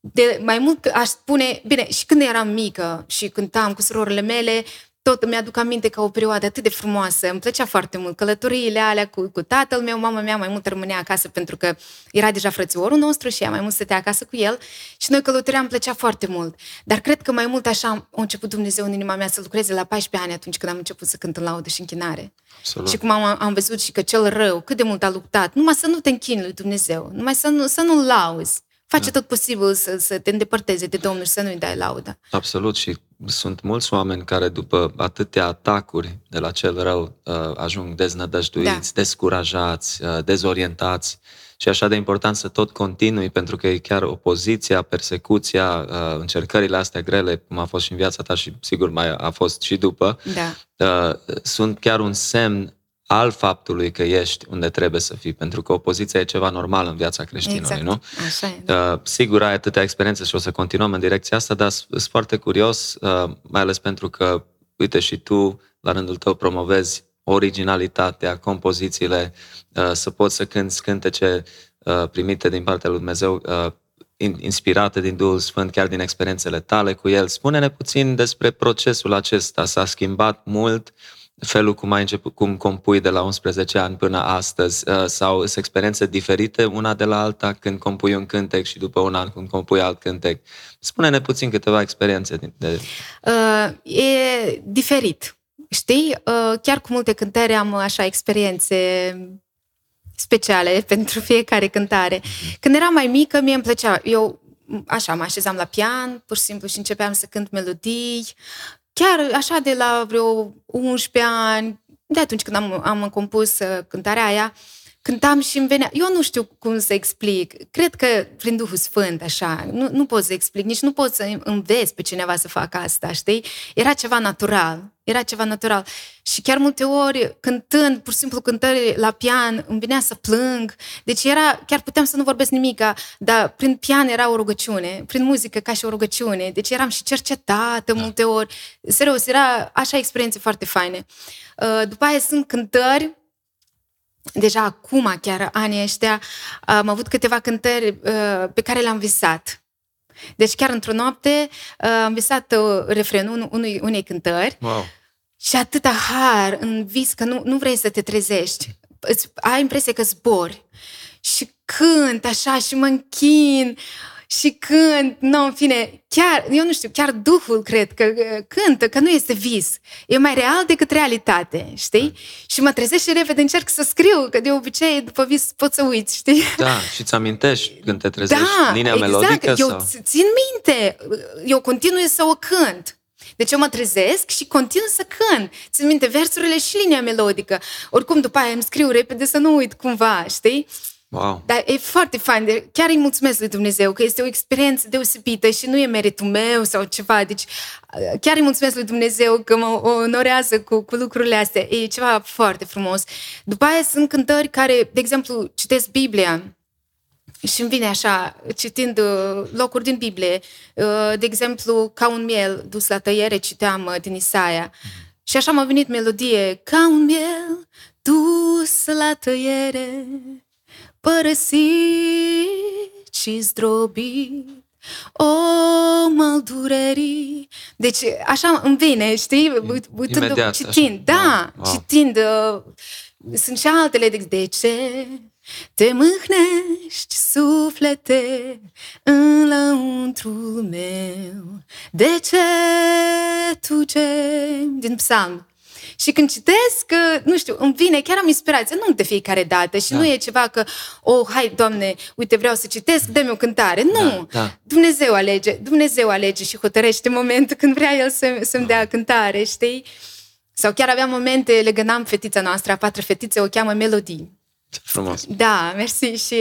de mai mult aș spune, bine, și când eram mică și cântam cu surorile mele, tot îmi aduc aminte ca o perioadă atât de frumoasă. Îmi plăcea foarte mult călătoriile alea cu, cu tatăl meu, mama mea mai mult rămânea acasă pentru că era deja frățiorul nostru și ea mai mult stătea acasă cu el și noi călătoream, îmi plăcea foarte mult. Dar cred că mai mult așa a început Dumnezeu în inima mea să lucreze la 14 ani atunci când am început să cânt în laudă și închinare. Absolut. Și cum am, am văzut și că cel rău, cât de mult a luptat, numai să nu te închini lui Dumnezeu, numai să nu, să nu lauzi. Face da. tot posibil să, să te îndepărteze de Domnul și să nu-i dai laudă. Absolut și sunt mulți oameni care după atâtea atacuri de la cel rău uh, ajung deznădăjduiți, da. descurajați, uh, dezorientați și așa de important să tot continui pentru că e chiar opoziția, persecuția, uh, încercările astea grele, cum a fost și în viața ta și sigur mai a fost și după, da. sunt chiar un semn al faptului că ești unde trebuie să fii, pentru că opoziția e ceva normal în viața creștinului, exact. nu? Așa e, da. uh, sigur, ai atâtea experiențe și o să continuăm în direcția asta, dar sunt foarte curios, uh, mai ales pentru că, uite, și tu, la rândul tău, promovezi originalitatea, compozițiile, uh, să poți să cânti cântece uh, primite din partea lui Dumnezeu, uh, inspirate din Duhul Sfânt, chiar din experiențele tale cu El. Spune-ne puțin despre procesul acesta. S-a schimbat mult uh, felul cum ai început, cum compui de la 11 ani până astăzi uh, sau sunt experiențe diferite una de la alta când compui un cântec și după un an când compui alt cântec. Spune-ne puțin câteva experiențe. De... Uh, e diferit. Știi, uh, chiar cu multe cântări am așa experiențe speciale pentru fiecare cântare. Mhm. Când eram mai mică, mie îmi plăcea, eu așa, mă așezam la pian, pur și simplu, și începeam să cânt melodii chiar așa de la vreo 11 ani, de atunci când am, am compus uh, cântarea aia, cântam și îmi venea... Eu nu știu cum să explic. Cred că prin Duhul Sfânt, așa, nu, nu pot să explic, nici nu pot să înveți pe cineva să facă asta, știi? Era ceva natural. Era ceva natural. Și chiar multe ori, cântând, pur și simplu cântări la pian, îmi venea să plâng. Deci era, chiar puteam să nu vorbesc nimica, dar prin pian era o rugăciune, prin muzică ca și o rugăciune. Deci eram și cercetată da. multe ori. Serios, era așa experiențe foarte faine. Uh, după aia sunt cântări deja acum, chiar anii ăștia, am avut câteva cântări uh, pe care le-am visat. Deci chiar într-o noapte uh, am visat uh, refrenul unui, unei cântări wow. și atâta har în vis că nu, nu vrei să te trezești. Îți, ai impresia că zbori. Și cânt așa și mă închin și când, nu, în fine, chiar, eu nu știu, chiar Duhul cred că cântă, că nu este vis. E mai real decât realitate, știi? Da. Și mă trezesc și repede încerc să scriu, că de obicei după vis pot să uiți, știi? Da, și ți amintești când te trezești da, linia exact. melodică? Eu sau? țin minte, eu continui să o cânt. Deci eu mă trezesc și continu să cânt. Țin minte versurile și linia melodică. Oricum, după aia îmi scriu repede să nu uit cumva, știi? Wow. Dar e foarte fain. Chiar îi mulțumesc lui Dumnezeu că este o experiență deosebită și nu e meritul meu sau ceva. Deci chiar îi mulțumesc lui Dumnezeu că mă onorează cu, cu lucrurile astea. E ceva foarte frumos. După aia sunt cântări care, de exemplu, citesc Biblia și îmi vine așa, citind uh, locuri din Biblie, uh, de exemplu, ca un miel dus la tăiere, citeam uh, din Isaia. Mm-hmm. Și așa m-a venit melodie, ca un miel dus la tăiere, părăsit și zdrobit, o mal durerii. Deci așa îmi vine, știi? Uitând, Imediat, citind, așa. da, wow. citind. Uh, sunt și altele, de, de ce te mâhnești, suflete, în lăuntrul meu? De ce tu ce? Din psalm. Și când citesc, nu știu, îmi vine, chiar am inspirație, nu de fiecare dată și da. nu e ceva că, oh, hai, Doamne, uite, vreau să citesc, dă-mi o cântare. Nu! Da, da. Dumnezeu alege, Dumnezeu alege și hotărăște momentul când vrea El să, să-mi dea cântare, știi? Sau chiar aveam momente, legănam fetița noastră, a patra fetiță, o cheamă Melodii. Frumos. Da, mersi. Și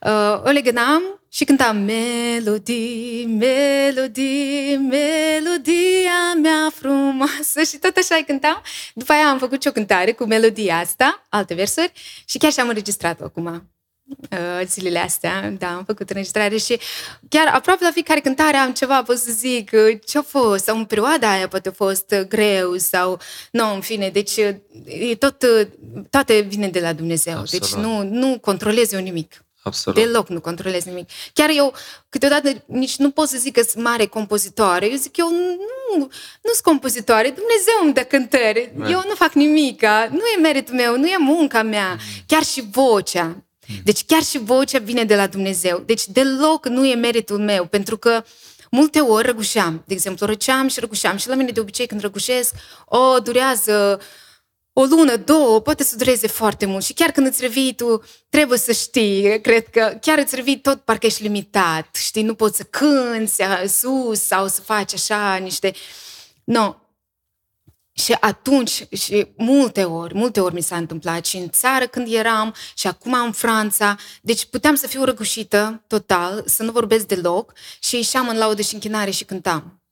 uh, o legănam și cântam melodii, melodii, melodia mea frumoasă și tot așa cântam. După aia am făcut și o cântare cu melodia asta, alte versuri și chiar și-am înregistrat-o acum. Uh, zilele astea, da, am făcut înregistrare și chiar aproape la fiecare cântare am ceva, pot să zic, uh, ce-a fost, sau în perioada aia poate a fost uh, greu sau, nu, în fine, deci e tot, toate vine de la Dumnezeu, Absolut. deci nu, nu controlez eu nimic. Absolut. Deloc nu controlez nimic. Chiar eu, câteodată, nici nu pot să zic că sunt mare compozitoare. Eu zic, eu nu, nu sunt compozitoare. Dumnezeu îmi dă cântări. Man. Eu nu fac nimica. Nu e meritul meu, nu e munca mea. Mm. Chiar și vocea. Deci chiar și vocea vine de la Dumnezeu. Deci deloc nu e meritul meu, pentru că multe ori răgușeam. De exemplu, răceam și răgușeam. Și la mine de obicei când răgușesc, o, durează o lună, două, poate să dureze foarte mult și chiar când îți revii tu, trebuie să știi, cred că chiar îți revii tot parcă ești limitat, știi, nu poți să cânți sus sau să faci așa niște... No. Și atunci, și multe ori, multe ori mi s-a întâmplat și în țară când eram și acum în Franța, deci puteam să fiu răgușită total, să nu vorbesc deloc și ieșeam în laudă și închinare și cântam.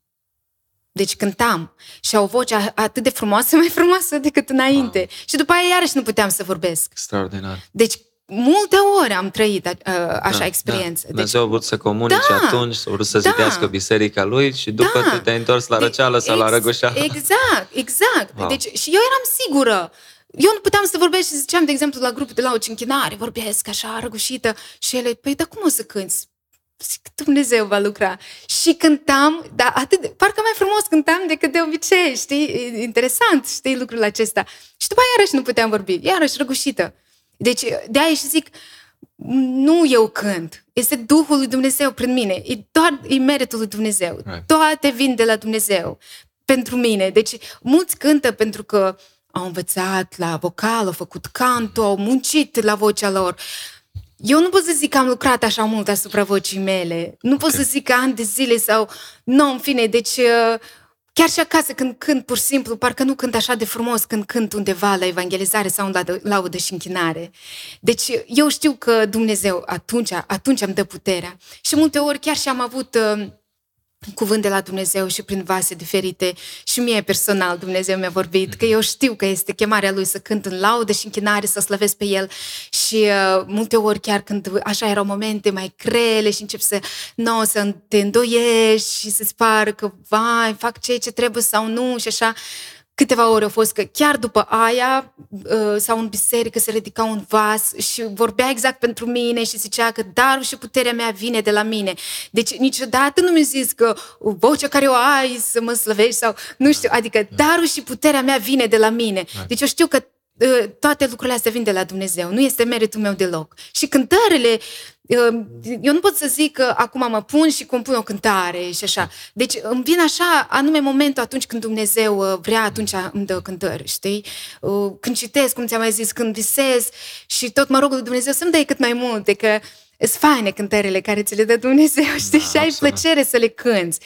Deci cântam și au o voce atât de frumoasă, mai frumoasă decât înainte. Wow. Și după aia iarăși nu puteam să vorbesc. Extraordinar. Deci multe ori am trăit uh, așa da, experiență. Da. Dumnezeu deci, a vrut să comunice da, atunci, a vrut să da, zidească biserica lui și după da, tu te-ai întors la răceală sau ex, la răgușeală. Exact, exact. Wow. Deci, și eu eram sigură. Eu nu puteam să vorbesc și ziceam, de exemplu, la grupul de la o cinchinare, vorbesc așa, răgușită, și ele, păi, dar cum o să cânti? Zic, Dumnezeu va lucra. Și cântam, dar atât de, parcă mai frumos cântam decât de obicei, știi? Interesant, știi, lucrul acesta. Și după aia iarăși nu puteam vorbi, iarăși răgușită. Deci, de aia și zic, nu eu cânt, este Duhul lui Dumnezeu prin mine, e doar e meritul lui Dumnezeu. Toate vin de la Dumnezeu pentru mine. Deci, mulți cântă pentru că au învățat la vocal, au făcut canto, au muncit la vocea lor. Eu nu pot să zic că am lucrat așa mult asupra vocii mele. Nu pot okay. să zic că ani de zile sau... Nu, în fine, deci... Uh, chiar și acasă când cânt pur și simplu, parcă nu cânt așa de frumos când cânt undeva la evangelizare sau la laudă și închinare. Deci eu știu că Dumnezeu atunci, atunci îmi dă puterea. Și multe ori chiar și am avut uh, cuvânt de la Dumnezeu și prin vase diferite. Și mie personal Dumnezeu mi-a vorbit că eu știu că este chemarea Lui să cânt în laudă și închinare, să slăvesc pe El. Și uh, multe ori chiar când așa erau momente mai crele și încep să, no, să te îndoiești și să-ți pară că, vai, fac ceea ce trebuie sau nu și așa, câteva ore au fost că chiar după aia uh, sau în biserică se ridica un vas și vorbea exact pentru mine și zicea că darul și puterea mea vine de la mine. Deci niciodată nu mi-a zis că vocea care o ai să mă slăvești sau nu știu, adică darul și puterea mea vine de la mine. Deci eu știu că uh, toate lucrurile astea vin de la Dumnezeu, nu este meritul meu deloc. Și cântările eu nu pot să zic că acum mă pun și compun o cântare și așa. Deci îmi vine așa anume momentul atunci când Dumnezeu uh, vrea, atunci îmi dă cântări, știi? Uh, când citesc, cum ți-am mai zis, când visez și tot mă rog lui Dumnezeu să-mi dai cât mai multe, că sunt faine cântările care ți le dă Dumnezeu, știi? Da, și ai absolut. plăcere să le cânți.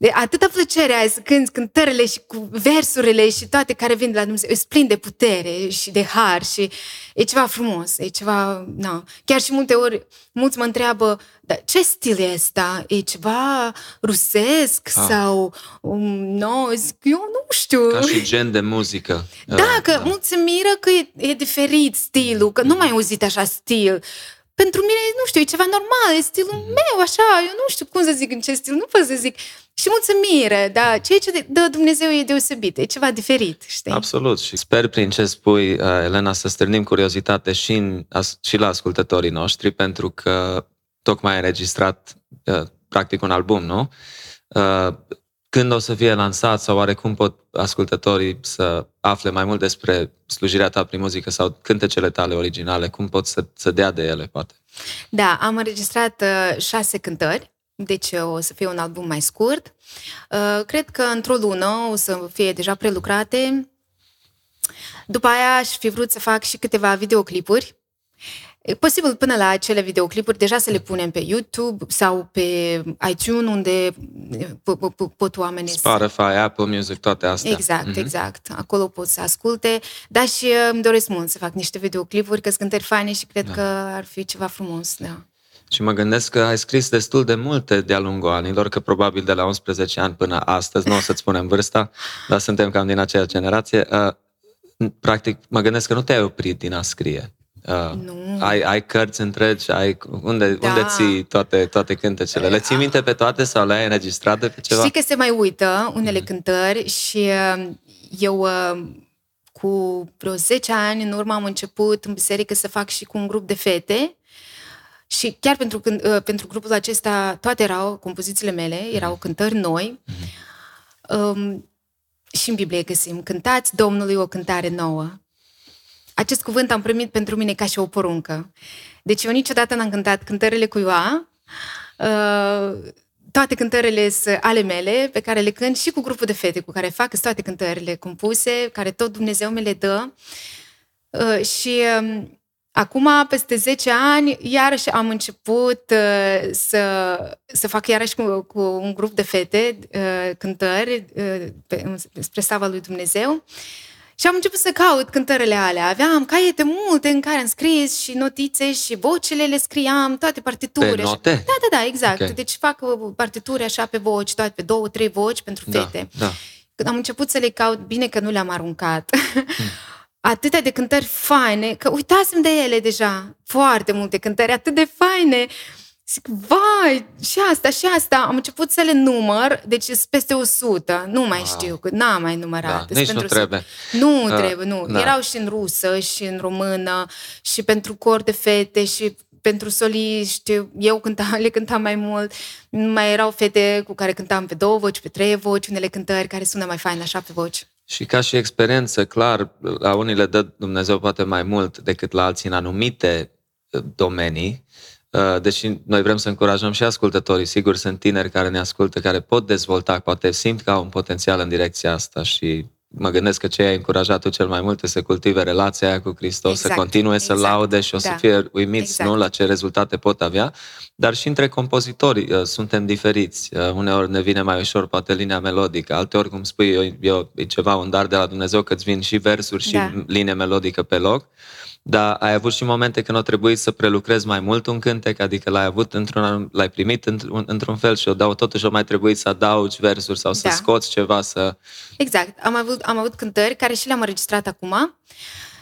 De atâta plăcere ai să cânti cântările și cu versurile și toate care vin de la Dumnezeu. Îți plin de putere și de har și e ceva frumos, e ceva, na. Chiar și multe ori, mulți mă întreabă, dar ce stil e ăsta? E ceva rusesc ah. sau, um, no, zic, eu nu știu. Ca și gen de muzică. Da, uh, că da. mulți se miră că e, e diferit stilul, că nu mai auzit așa stil pentru mine, nu știu, e ceva normal, e stilul mhm. meu, așa, eu nu știu cum să zic în ce stil, nu pot să zic. Și mulțumire, da, ceea ce dă Dumnezeu e deosebit, e ceva diferit, știi? Absolut și sper prin ce spui, uh, Elena, să strânim curiozitate și, în, și la ascultătorii noștri, pentru că tocmai ai înregistrat uh, practic un album, nu? Uh, când o să fie lansat sau oarecum pot ascultătorii să afle mai mult despre slujirea ta prin muzică sau cântecele tale originale, cum pot să, să dea de ele, poate? Da, am înregistrat uh, șase cântări, deci uh, o să fie un album mai scurt. Uh, cred că într-o lună o să fie deja prelucrate. După aia aș fi vrut să fac și câteva videoclipuri E posibil până la acele videoclipuri deja să le punem pe YouTube sau pe iTunes unde pot oamenii Spotify, să... Apple Music, toate astea. Exact, mm-hmm. exact. Acolo pot să asculte, dar și uh, îmi doresc mult să fac niște videoclipuri, că sunt cântări faine și cred da. că ar fi ceva frumos, da. Și mă gândesc că ai scris destul de multe de-a lungul anilor, că probabil de la 11 ani până astăzi, nu o să-ți spunem vârsta, dar suntem cam din aceeași generație. Uh, practic, mă gândesc că nu te-ai oprit din a scrie. Uh, nu. Ai, ai cărți întregi, ai, unde, da. unde ții toate, toate cântecele? Le ții minte pe toate sau le ai înregistrate pe ceva? Știi că se mai uită unele mm-hmm. cântări și uh, eu uh, cu vreo 10 ani în urmă am început în biserică să fac și cu un grup de fete și chiar pentru, uh, pentru grupul acesta toate erau compozițiile mele, erau mm-hmm. cântări noi. Mm-hmm. Um, și în Biblie găsim, cântați Domnului o cântare nouă acest cuvânt am primit pentru mine ca și o poruncă. Deci eu niciodată n-am cântat cântările cuiva, uh, toate cântările sunt ale mele, pe care le cânt și cu grupul de fete cu care fac, sunt toate cântările compuse, care tot Dumnezeu mi le dă. Uh, și um, acum, peste 10 ani, iarăși am început uh, să, să fac iarăși cu, cu un grup de fete uh, cântări spre slava lui Dumnezeu. Și am început să caut cântările alea. Aveam caiete multe în care am scris și notițe și vocele le scriam, toate partituri. Pe note? Așa. Da, da, da, exact. Okay. Deci fac uh, partituri așa pe voci, toate pe două, trei voci pentru Da, fete. da. Când am început să le caut, bine că nu le-am aruncat. Atâtea de cântări faine, că uitasem de ele deja. Foarte multe cântări atât de faine. Zic, vai, și asta, și asta. Am început să le număr, deci sunt peste 100. Nu mai Wow. știu, că n-am mai numărat. Da, Sunt nici nu pentru trebuie. nu Ah, trebuie, nu. da. Erau și în rusă, și în română, și pentru cor de fete, și pentru soliști. Eu cântam, le cântam mai mult. Mai erau fete cu care cântam pe două voci, pe trei voci, unele cântări care sună mai fain așa pe voci. Și ca și experiență, clar, la unii le dă Dumnezeu poate mai mult decât la alții în anumite uh, domenii, Uh, deși noi vrem să încurajăm și ascultătorii, sigur sunt tineri care ne ascultă, care pot dezvolta, poate simt că au un potențial în direcția asta și mă gândesc că ce ai încurajat tu cel mai mult este să cultive relația aia cu Hristos, să Exact, continue să exact, laude și o să da. fie uimiți Exact. nu, la ce rezultate pot avea, dar și între compozitori uh, suntem diferiți. Uh, Uneori ne vine mai ușor poate linia melodică, alteori, cum spui, eu, eu, e ceva, un dar de la Dumnezeu că îți vin și versuri și Da. linie melodică pe loc. Dar ai avut și momente când a trebuit să prelucrezi mai mult un cântec, adică l-ai avut într-un anum- l-ai primit într-un, într-un fel și o dau totuși o mai trebuit să adaugi versuri sau să Da. scoți ceva să... Exact. Am avut, am avut cântări care și le-am înregistrat acum.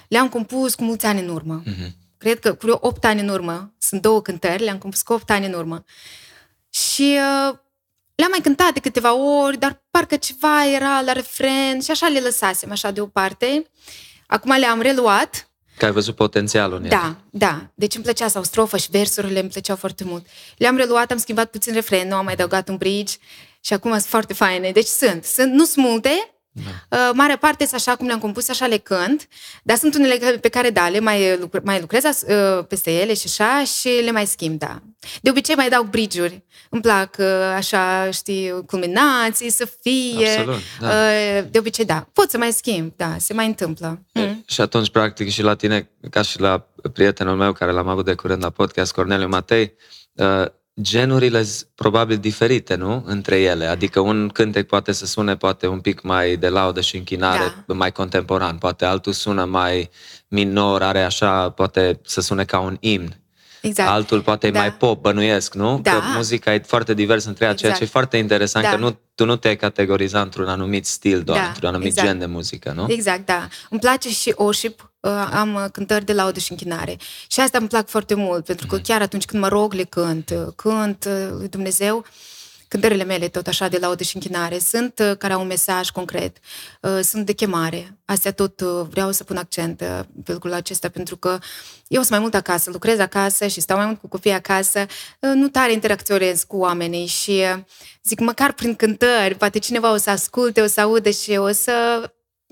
Le-am compus cu mulți ani în urmă. Mhm. Cred că cu 8 ani în urmă. Sunt două cântări, le-am compus cu 8 ani în urmă. Și uh, le-am mai cântat de câteva ori, dar parcă ceva era la refren și așa le lăsasem așa deoparte. Acum le-am reluat. Că ai văzut potențialul în ele. Da, da. Deci îmi plăcea sau strofă și versurile îmi plăceau foarte mult. Le-am reluat, am schimbat puțin refrenul, am mai adăugat un bridge și acum sunt foarte faine. Deci sunt. sunt nu sunt multe, Da. Uh, mare parte sunt așa cum le-am compus, așa le cânt, dar sunt unele care- pe care, da, le mai, lucr- mai lucrez uh, peste ele și așa și le mai schimb, da. De obicei mai dau bridge-uri. Îmi plac uh, așa, știi, culminații, să fie. Absolut, da. Uh, De obicei, da. Pot să mai schimb, da, se mai întâmplă. Mm. Și atunci, practic, și la tine, ca și la prietenul meu care l-am avut de curând la podcast, Corneliu Matei, uh, genurile sunt probabil diferite, nu? Între ele. Adică un cântec poate să sune poate un pic mai de laudă și închinare, mai contemporan. Poate altul sună mai minor, are așa, poate să sune ca un imn. Exact. Altul poate e Da. mai pop, bănuiesc, nu? Da. Că muzica e foarte diversă între ea, ceea ce e Exact. foarte interesant, Da. că nu, tu nu te-ai categoriza într-un anumit stil doar, Da, într-un anumit exact. gen de muzică, nu? Exact, da. Îmi place și worship, uh, am uh, cântări de laudă și închinare. Și asta îmi plac foarte mult, pentru că chiar atunci când mă rog, le cânt. Uh, Cânt uh, lui Dumnezeu, cântările mele tot așa de laudă și închinare. Sunt uh, care au un mesaj concret, uh, sunt de chemare. Astea tot uh, vreau să pun accent uh, pe lucrul acesta, pentru că eu sunt mai mult acasă, lucrez acasă și stau mai mult cu copiii acasă, uh, nu tare interacționez cu oamenii și uh, zic, măcar prin cântări, poate cineva o să asculte, o să audă și o să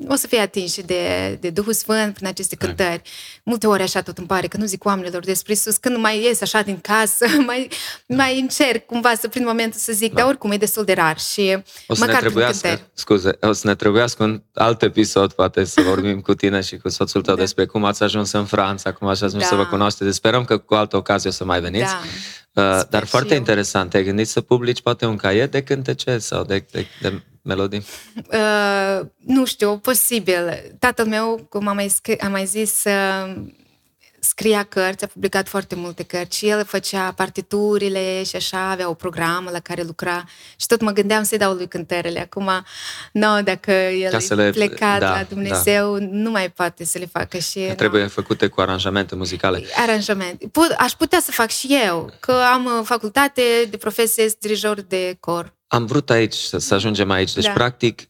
o să fie atinși de, de Duhul Sfânt prin aceste cântări. Multe ori așa tot îmi pare că nu zic oamenilor despre Isus, când mai ies așa din casă, mai, mai încerc cumva să prind momentul să zic, dar oricum e destul de rar și O să ne măcar prin trebuiască, cântări. scuze, o să ne trebuiască un alt episod, poate, să vorbim cu tine și cu soțul tău Da. despre cum ați ajuns în Franța, cum ați ajuns Da. să vă cunoașteți. Sperăm că cu altă ocazie o să mai veniți. Da. Uh, Sper Dar și foarte eu. interesant, te-ai gândit să publici poate un caiet de cântece sau de, de, de melodii? Uh, nu știu, posibil. Tatăl meu, cum am mai, scri- am mai zis, uh, scria cărți, a publicat foarte multe cărți și el făcea partiturile și așa, avea o programă la care lucra și tot mă gândeam să-i dau lui cântările. Acum, nu, dacă el Ca e să le- plecat da, la Dumnezeu, nu mai poate să le facă și... nu. Trebuie făcute cu aranjamente muzicale. Aranjament. Put, aș putea să fac și eu, că am uh, facultate de profesie, sunt dirijor de cor. Am vrut aici să, să ajungem aici. Deci, Da. practic,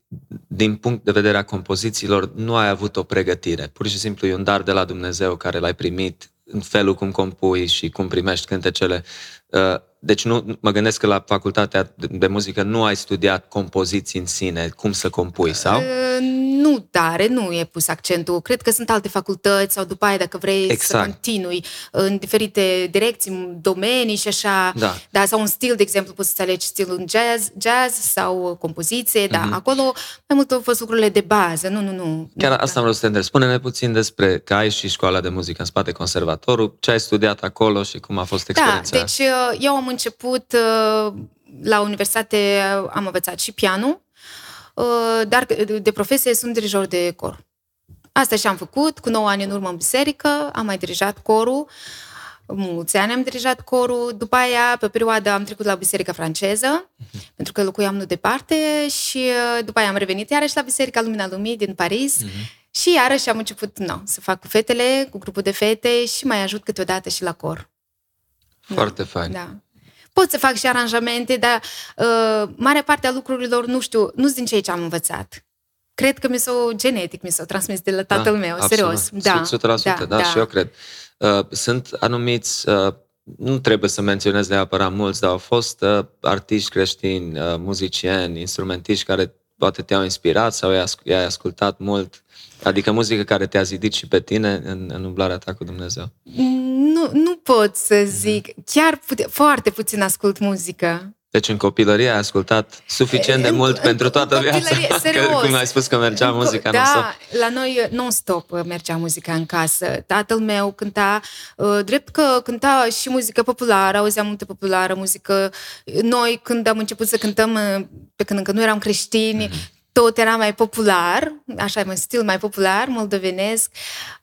din punct de vedere a compozițiilor, nu ai avut o pregătire. Pur și simplu e un dar de la Dumnezeu care l-ai primit în felul cum compui și cum primești cântecele. Uh, Deci nu, mă gândesc că la facultatea de- de muzică nu ai studiat compoziții în sine, cum să compui, sau? Uh, nu tare, nu e pus accentul. Cred că sunt alte facultăți sau după aia dacă vrei Exact. să continui în diferite direcții, domenii și așa. Da. da sau un stil, de exemplu, poți să alegi stilul în jazz, jazz sau compoziție, da. Acolo mai mult au fost lucrurile de bază. Nu, nu, nu. Mhm. Chiar nu, asta da. am vrut să te întreb. Spune-ne puțin despre că ai și școala de muzică în spate, conservatorul, ce ai studiat acolo și cum a fost Da, experiența aia. deci uh, eu am început uh, la universitate, am învățat și pianul, uh, dar de profesie sunt dirijor de cor. Asta și am făcut, cu 9 ani în urmă în biserică, am mai dirijat corul, mulți ani am dirijat corul, după aia, pe o perioadă, am trecut la biserica franceză, pentru că locuiam nu departe și uh, după aia am revenit iarăși la Biserica Lumina Lumii din Paris și iarăși am început no, să fac cu fetele, cu grupul de fete și mai ajut câteodată și la cor. Foarte fain. Da. Pot să fac și aranjamente, dar uh, marea parte a lucrurilor, nu știu, nu sunt din ceea ce am învățat. Cred că mi s-au genetic, mi s-au transmis de la tatăl Da, meu, absolut. serios. Da, 100%, da, da, și eu cred. Uh, sunt anumiți, uh, nu trebuie să menționez neapărat mulți, dar au fost uh, artiști creștini, uh, muzicieni, instrumentiști care poate te-au inspirat sau i-ai asc- i-ai ascultat mult. Adică muzică care te-a zidit și pe tine în, în umblarea ta cu Dumnezeu. Nu, nu pot să zic. Chiar pute- foarte puțin ascult muzică. Deci în copilărie ai ascultat suficient de În- mult în- pentru în toată viața. copilărie, Că, serios. cum ai spus că mergea În co- muzica da, non-stop. la noi uh, non-stop uh, mergea muzica în casă. Tatăl meu cânta, uh, drept că cânta și muzică populară, auzeam multe populară, muzică. Noi, când am început să cântăm, uh, pe când încă nu eram creștini, Mhm. Tot era mai popular, așa, un stil mai popular, moldovenesc.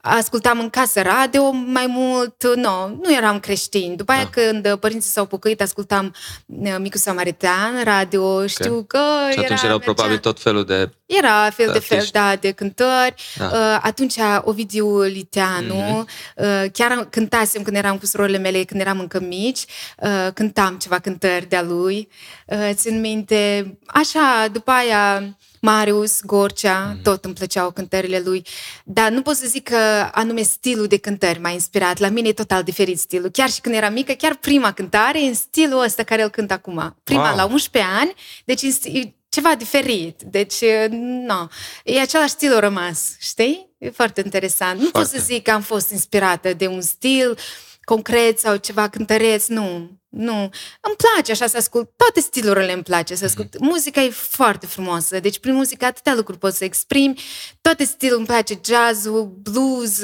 Ascultam în casă radio mai mult, nu, nu eram creștini. După aia, Da. când uh, părinții s-au pocăit, ascultam uh, Micu Samaritan, radio, știu că Și atunci era, erau mergea- probabil tot felul de... era fel de fel, Artiști. da, de cântări. Da. Uh, atunci Ovidiu Liteanu, uh, chiar cântasem când eram cu surorile mele, când eram încă mici, uh, cântam ceva cântări de-a lui. Uh, țin minte, așa, după aia Marius, Gorcea, tot îmi plăceau cântările lui. Dar nu pot să zic că anume stilul de cântări m-a inspirat. La mine e total diferit stilul. Chiar și când eram mică, chiar prima cântare e în stilul ăsta care îl cânt acum. Prima Wow. la 11 ani, deci în sti- e ceva diferit. Deci, nu. E același stil a rămas, știi? E foarte interesant. Nu pot Foarte. să zic că am fost inspirată de un stil concret sau ceva cântăreț, nu. Nu. Îmi place așa să ascult, toate stilurile îmi place să ascult. Muzica e foarte frumoasă, deci prin muzică atâtea lucruri poți să exprimi, toate stilul îmi place, jazzul, blues,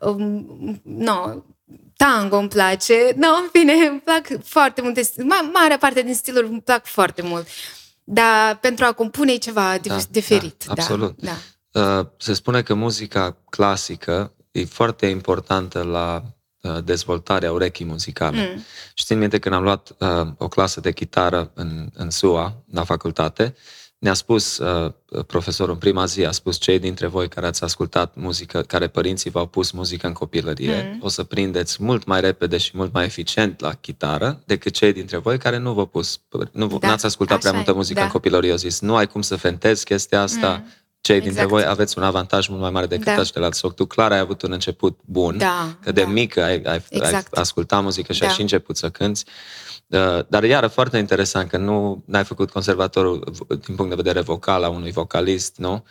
um, no, tango îmi place, no, în fine, îmi plac foarte multe stiluri, ma- marea parte din stiluri îmi plac foarte mult. Dar pentru a compune e ceva Da, dif- diferit. da, absolut. Da, Uh, se spune că muzica clasică e foarte importantă la uh, dezvoltarea urechii muzicale. Mm. Și țin minte când am luat uh, o clasă de chitară în, în SUA, la facultate, ne-a spus uh, profesorul în prima zi, a spus cei dintre voi care ați ascultat muzică, care părinții v-au pus muzică în copilărie, Mm. o să prindeți mult mai repede și mult mai eficient la chitară decât cei dintre voi care nu v-au pus, nu v- Da, n-ați ascultat prea așa multă e, muzică da. în copilărie. Au zis, nu ai cum să fentezi chestia asta, Mm. Cei dintre Exact. voi aveți un avantaj mult mai mare decât Da. ăștia Sau tu clar ai avut un început bun, Da, că de da. mică ai, ai, Exact. ai ascultat muzică și ai Da. și început să cânți. Uh, Dar iară, foarte interesant că nu ai făcut conservatorul v- din punct de vedere vocal a unui vocalist, nu?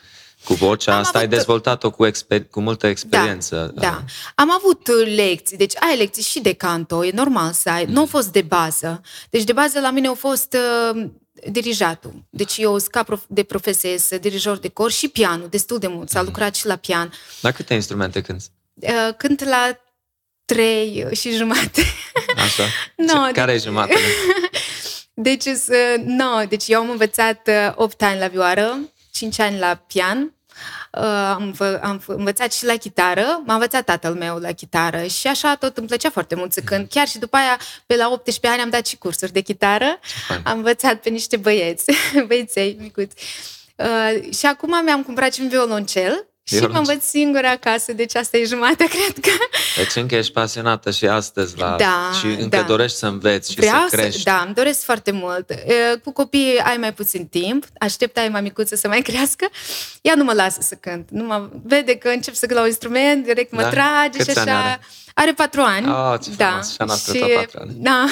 Cu vocea Am asta ai avut- dezvoltat-o cu, exper- cu multă experiență. Da. Am avut uh, lecții, deci ai lecții și de canto, e normal să ai. Nu au fost de bază. Deci de bază la mine au fost uh, dirijatul. Deci eu sunt ca prof- de profesie, sunt dirijor de cor și pianul, destul de mult. S-a lucrat și la pian. La câte instrumente cânti? Uh, cânt la trei și jumate. Așa? No, Ce- Care e jumătate? Deci, uh, no, deci eu am învățat uh, 8 ani la vioară, 5 ani la pian, uh, am, fă- am fă- învățat și la chitară, m-a învățat tatăl meu la chitară și așa tot îmi plăcea foarte mult să cânt. Chiar și după aia, pe la 18 ani, am dat și cursuri de chitară, fain. am învățat pe niște băieți, băieței micuți. Uh, și acum mi-am cumpărat și un violoncel și mă Violoncel. învăț singură acasă, deci asta e jumătate, cred că. Deci încă ești pasionată și astăzi la... Da, și încă da. dorești să înveți și Vreau să crești. da, îmi doresc foarte mult. E, Cu copiii ai mai puțin timp, aștept ai mai micuță să mai crească. Ea nu mă lasă să cânt. Nu mă vede că încep să cânt la un instrument, direct mă Da? trage Câți și ani așa. are? Are patru ani. Oh, ce da. Și a noastră și, patru ani. Da.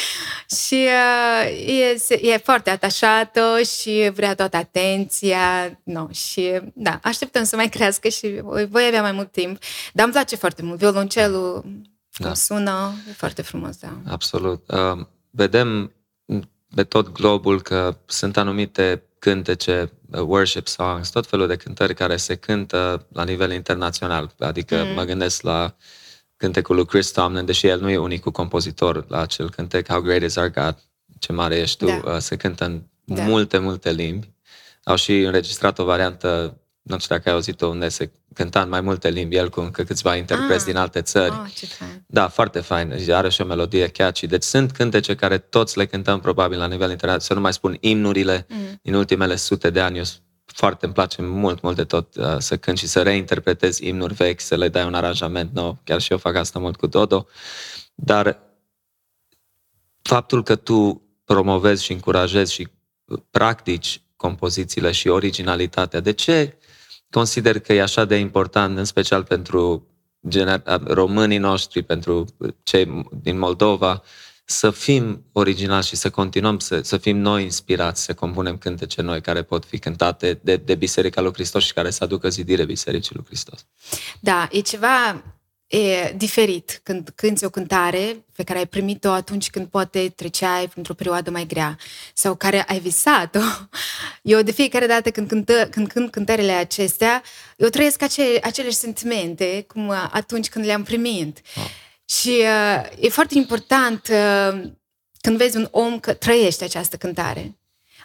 și uh, e, e foarte atașată și vrea toată atenția. No, și da, așteptăm să mai crească și voi avea mai mult timp. Dar îmi place foarte mult. Violoncelul da. cum sună, e foarte frumos, da. Absolut. Uh, vedem pe tot globul că sunt anumite cântece, uh, worship songs, tot felul de cântări care se cântă la nivel internațional. Adică mm. mă gândesc la cântecul lui Chris Tomlin, deși el nu e unicul compozitor la acel cântec, How Great Is Our God, ce mare ești tu, da. Uh, se cântă în da. multe, multe limbi. Au și înregistrat o variantă nu știu dacă ai auzit-o, unde se cânta în mai multe limbi, el cu încă câțiva interpreți ah, din alte țări. Oh, ce fain. Da, foarte fain. Are și o melodie catchy. Deci sunt cântece care toți le cântăm probabil la nivel internațional. Să nu mai spun imnurile mm. din ultimele sute de ani. Eu foarte îmi place mult, mult de tot uh, să cânt și să reinterpretez imnuri vechi, să le dai un aranjament nou. Chiar și eu fac asta mult cu Dodo. Dar faptul că tu promovezi și încurajezi și practici compozițiile și originalitatea. De ce consider că e așa de important, în special pentru gener- românii noștri, pentru cei din Moldova, să fim originali și să continuăm să, să fim noi inspirați, să compunem cântece noi care pot fi cântate de, de Biserica lui Hristos și care să aducă zidire Bisericii lui Hristos. Da, e ceva e diferit când cânti o cântare pe care ai primit-o atunci când poate treceai printr-o perioadă mai grea sau care ai visat-o. Eu de fiecare dată când, cântă, când cânt cântările acestea, eu trăiesc acele, aceleși sentimente cum atunci când le-am primit. Oh. Și uh, e foarte important uh, când vezi un om că trăiește această cântare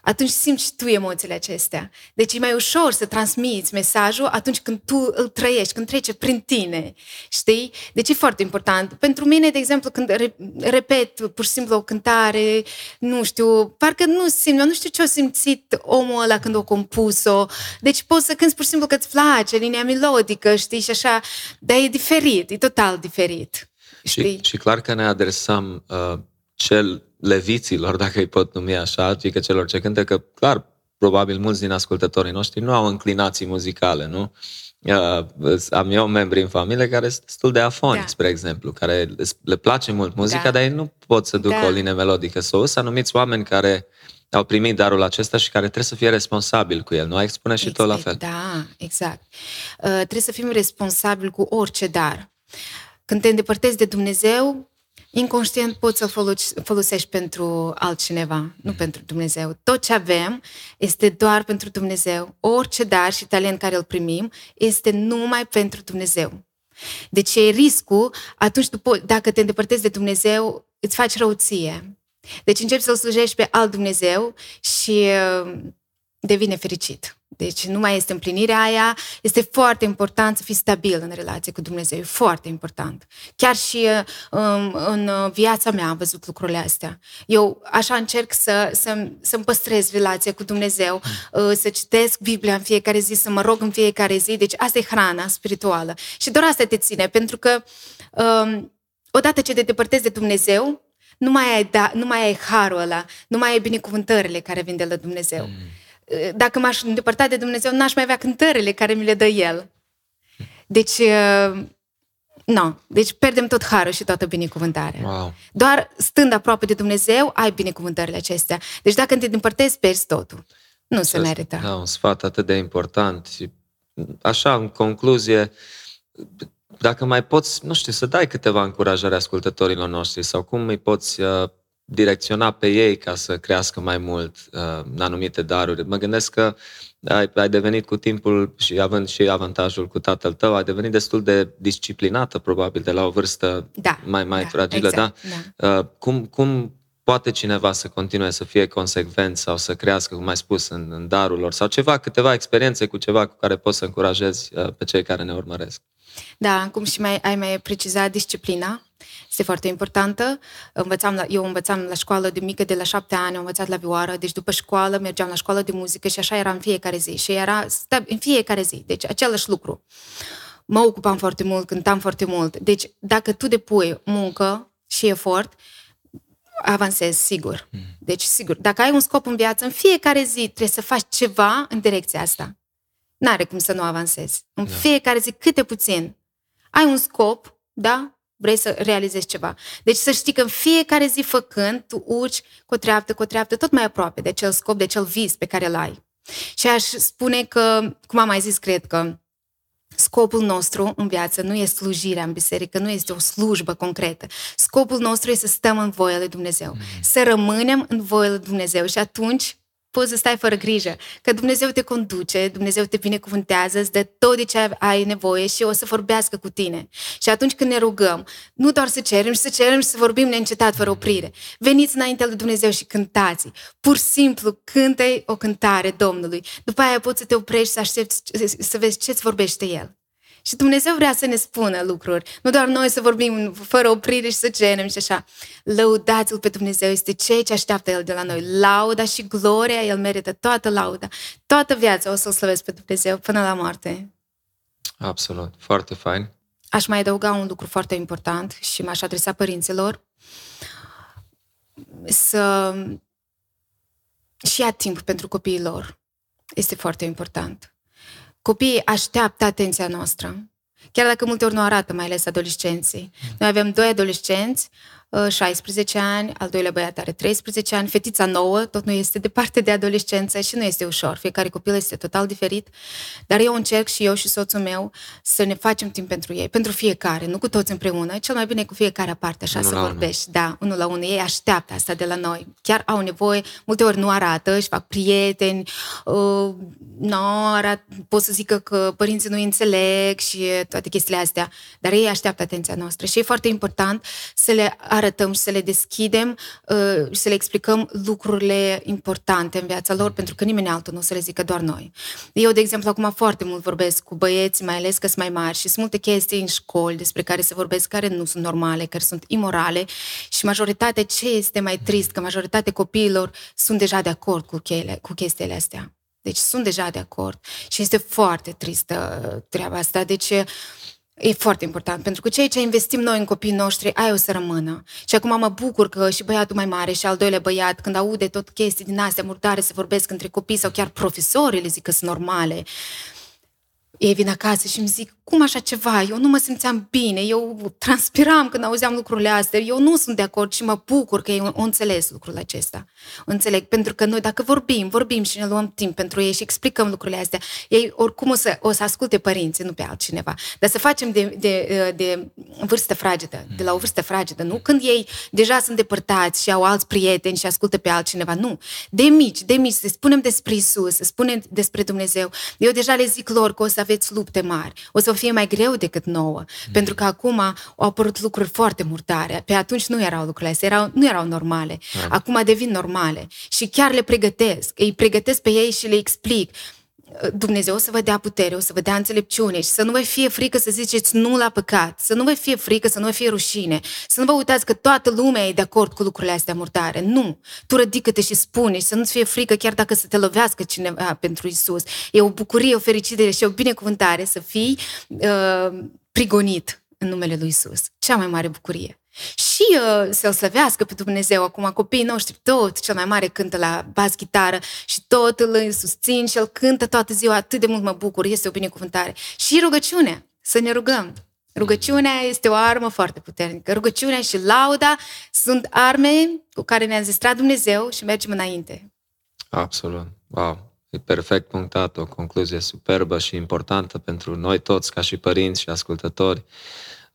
atunci simți și tu emoțiile acestea. Deci e mai ușor să transmiți mesajul atunci când tu îl trăiești, când trece prin tine. Știi? Deci e foarte important. Pentru mine, de exemplu, când repet pur și simplu o cântare, nu știu, parcă nu simt, eu nu știu ce a simțit omul ăla când a compus-o. Deci poți să cânti pur și simplu că îți place, linia melodică, știi, și așa, dar e diferit, e total diferit. Știi? Și, și clar că ne adresăm uh, cel leviților, dacă îi pot numi așa, adică celor ce cântă, că clar, probabil mulți din ascultătorii noștri nu au înclinații muzicale, nu? Uh, am eu membri în familie care sunt destul de afoni, da. spre exemplu, care le place mult muzica, da. dar ei nu pot să ducă da. o linie melodică sus. Anumiți oameni care au primit darul acesta și care trebuie să fie responsabil cu el. Nu ai spune și exact, tot la fel. Da, exact. Uh, trebuie să fim responsabili cu orice dar. Când te îndepărtezi de Dumnezeu, inconștient poți să folosești pentru altcineva, nu mm. pentru Dumnezeu. Tot ce avem este doar pentru Dumnezeu. Orice dar și talent care îl primim este numai pentru Dumnezeu. Deci e riscul atunci tu, dacă te îndepărtezi de Dumnezeu, îți faci răuție. Deci începi să-L slujești pe alt Dumnezeu și uh, devine fericit. Deci nu mai este împlinirea aia. Este foarte important să fii stabil în relație cu Dumnezeu. E foarte important. Chiar și um, în viața mea am văzut lucrurile astea. Eu așa încerc să, să, să-mi păstrez relația cu Dumnezeu, uh, să citesc Biblia în fiecare zi, să mă rog în fiecare zi. Deci asta e hrana spirituală. Și doar asta te ține, pentru că um, odată ce te depărtezi de Dumnezeu, nu mai ai, da, nu mai ai harul ăla, nu mai ai binecuvântările care vin de la Dumnezeu. Mm dacă m-aș îndepărta de Dumnezeu, n-aș mai avea cântările care mi le dă El. Deci, uh, nu. Deci pierdem tot harul și toată binecuvântarea. Wow. Doar stând aproape de Dumnezeu, ai binecuvântările acestea. Deci dacă te împărtezi, pierzi totul. Nu se merită. Da, un sfat atât de important. Și așa, în concluzie, dacă mai poți, nu știu, să dai câteva încurajări ascultătorilor noștri sau cum îi poți uh, direcționa pe ei ca să crească mai mult uh, în anumite daruri. Mă gândesc că ai, ai devenit cu timpul și având și avantajul cu tatăl tău, ai devenit destul de disciplinată, probabil, de la o vârstă da, mai, mai da, fragilă. Exact, da? da. Uh, cum, cum poate cineva să continue să fie consecvent sau să crească, cum ai spus, în, în darul lor sau ceva, câteva experiențe cu ceva cu care poți să încurajezi uh, pe cei care ne urmăresc? Da, cum și mai, ai mai precizat, disciplina este foarte importantă. Învățam la, eu învățam la școală de mică, de la șapte ani, am învățat la vioară, deci după școală mergeam la școală de muzică și așa era în fiecare zi. Și era în fiecare zi, deci același lucru. Mă ocupam foarte mult, cântam foarte mult. Deci dacă tu depui muncă și efort, avansezi, sigur. Mm. Deci, sigur, dacă ai un scop în viață, în fiecare zi trebuie să faci ceva în direcția asta. N-are cum să nu avansezi. În da. fiecare zi, câte puțin. Ai un scop, da? vrei să realizezi ceva. Deci să știi că în fiecare zi făcând, tu urci cu o treaptă, cu o treaptă, tot mai aproape de cel scop, de cel vis pe care îl ai. Și aș spune că, cum am mai zis, cred că Scopul nostru în viață nu este slujirea în biserică, nu este o slujbă concretă. Scopul nostru este să stăm în voia lui Dumnezeu, mm. să rămânem în voia lui Dumnezeu și atunci poți să stai fără grijă, că Dumnezeu te conduce, Dumnezeu te binecuvântează, îți dă tot de ce ai nevoie și o să vorbească cu tine. Și atunci când ne rugăm, nu doar să cerem și să cerem și să vorbim neîncetat, fără oprire. Veniți înaintea lui Dumnezeu și cântați. Pur și simplu cântă o cântare Domnului. După aia poți să te oprești să aștepți să vezi ce-ți vorbește El. Și Dumnezeu vrea să ne spună lucruri. Nu doar noi să vorbim fără oprire și să cerem și așa. Lăudați-L pe Dumnezeu, este ceea ce așteaptă El de la noi. Lauda și gloria, El merită toată lauda. Toată viața o să-L slăvesc pe Dumnezeu până la moarte. Absolut, foarte fain. Aș mai adăuga un lucru foarte important și m-aș adresa părinților. Să și ia timp pentru copiii lor. Este foarte important Copiii așteaptă atenția noastră. Chiar dacă multe ori nu arată, mai ales adolescenții. Noi avem doi adolescenți 16 ani, al doilea băiat are 13 ani, fetița nouă, tot nu este departe de adolescență și nu este ușor. Fiecare copil este total diferit, dar eu încerc și eu și soțul meu să ne facem timp pentru ei, pentru fiecare, nu cu toți împreună, cel mai bine cu fiecare aparte, așa unul să vorbești. Unul. Da, unul la unul. Ei așteaptă asta de la noi. Chiar au nevoie, multe ori nu arată, își fac prieteni, uh, nu arată, pot să zică că părinții nu înțeleg și toate chestiile astea, dar ei așteaptă atenția noastră și e foarte important să le arătăm și să le deschidem uh, și să le explicăm lucrurile importante în viața lor, pentru că nimeni altul nu o să le zică doar noi. Eu, de exemplu, acum foarte mult vorbesc cu băieți, mai ales că sunt mai mari și sunt multe chestii în școli despre care se vorbesc care nu sunt normale, care sunt imorale și majoritatea, ce este mai trist, că majoritatea copiilor sunt deja de acord cu, cheile, cu chestiile astea. Deci sunt deja de acord și este foarte tristă treaba asta. Deci E foarte important, pentru că ceea ce investim noi în copiii noștri, ai o să rămână. Și acum mă bucur că și băiatul mai mare și al doilea băiat, când aude tot chestii din astea murdare, se vorbesc între copii sau chiar profesorii le zic că sunt normale, ei vin acasă și îmi zic, cum așa ceva? Eu nu mă simțeam bine, eu transpiram când auzeam lucrurile astea, eu nu sunt de acord și mă bucur că ei o înțeles lucrul acesta. O înțeleg, pentru că noi dacă vorbim, vorbim și ne luăm timp pentru ei și explicăm lucrurile astea, ei oricum o să, o să asculte părinții, nu pe altcineva. Dar să facem de, de, de vârstă fragedă, de la o vârstă fragedă, nu? Când ei deja sunt depărtați și au alți prieteni și ascultă pe altcineva, nu. De mici, de mici, să spunem despre Isus, să spunem despre Dumnezeu. Eu deja le zic lor că o să aveți lupte mari, o să fie mai greu decât nouă. Mm. Pentru că acum au apărut lucruri foarte murdare. Pe atunci nu erau lucrurile astea, erau, nu erau normale. Mm. Acum devin normale. Și chiar le pregătesc. Îi pregătesc pe ei și le explic. Dumnezeu o să vă dea putere, o să vă dea înțelepciune și să nu vă fie frică să ziceți nu la păcat, să nu vă fie frică, să nu vă fie rușine, să nu vă uitați că toată lumea e de acord cu lucrurile astea murdare. Nu! Tu ridică-te și spune și să nu-ți fie frică chiar dacă să te lovească cineva pentru Isus. E o bucurie, o fericire și o binecuvântare să fii uh, prigonit în numele lui Isus. Cea mai mare bucurie și uh, să-L slăvească pe Dumnezeu. Acum copiii noștri tot cel mai mare cântă la bas chitară și tot îl susțin și el cântă toată ziua, atât de mult mă bucur, este o binecuvântare. Și rugăciunea, să ne rugăm. Rugăciunea este o armă foarte puternică. Rugăciunea și lauda sunt arme cu care ne-a zistrat Dumnezeu și mergem înainte. Absolut. Wow. E perfect punctat, o concluzie superbă și importantă pentru noi toți, ca și părinți și ascultători.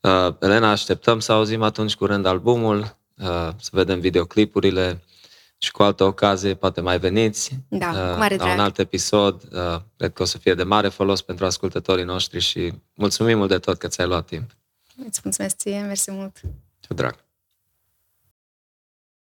Uh, Elena, așteptăm să auzim atunci curând albumul, uh, să vedem videoclipurile și cu altă ocazie poate mai veniți da, uh, mare la un alt episod. Uh, cred că o să fie de mare folos pentru ascultătorii noștri și mulțumim mult de tot că ți-ai luat timp. Îți mulțumesc ție, mersi mult. Ce drag.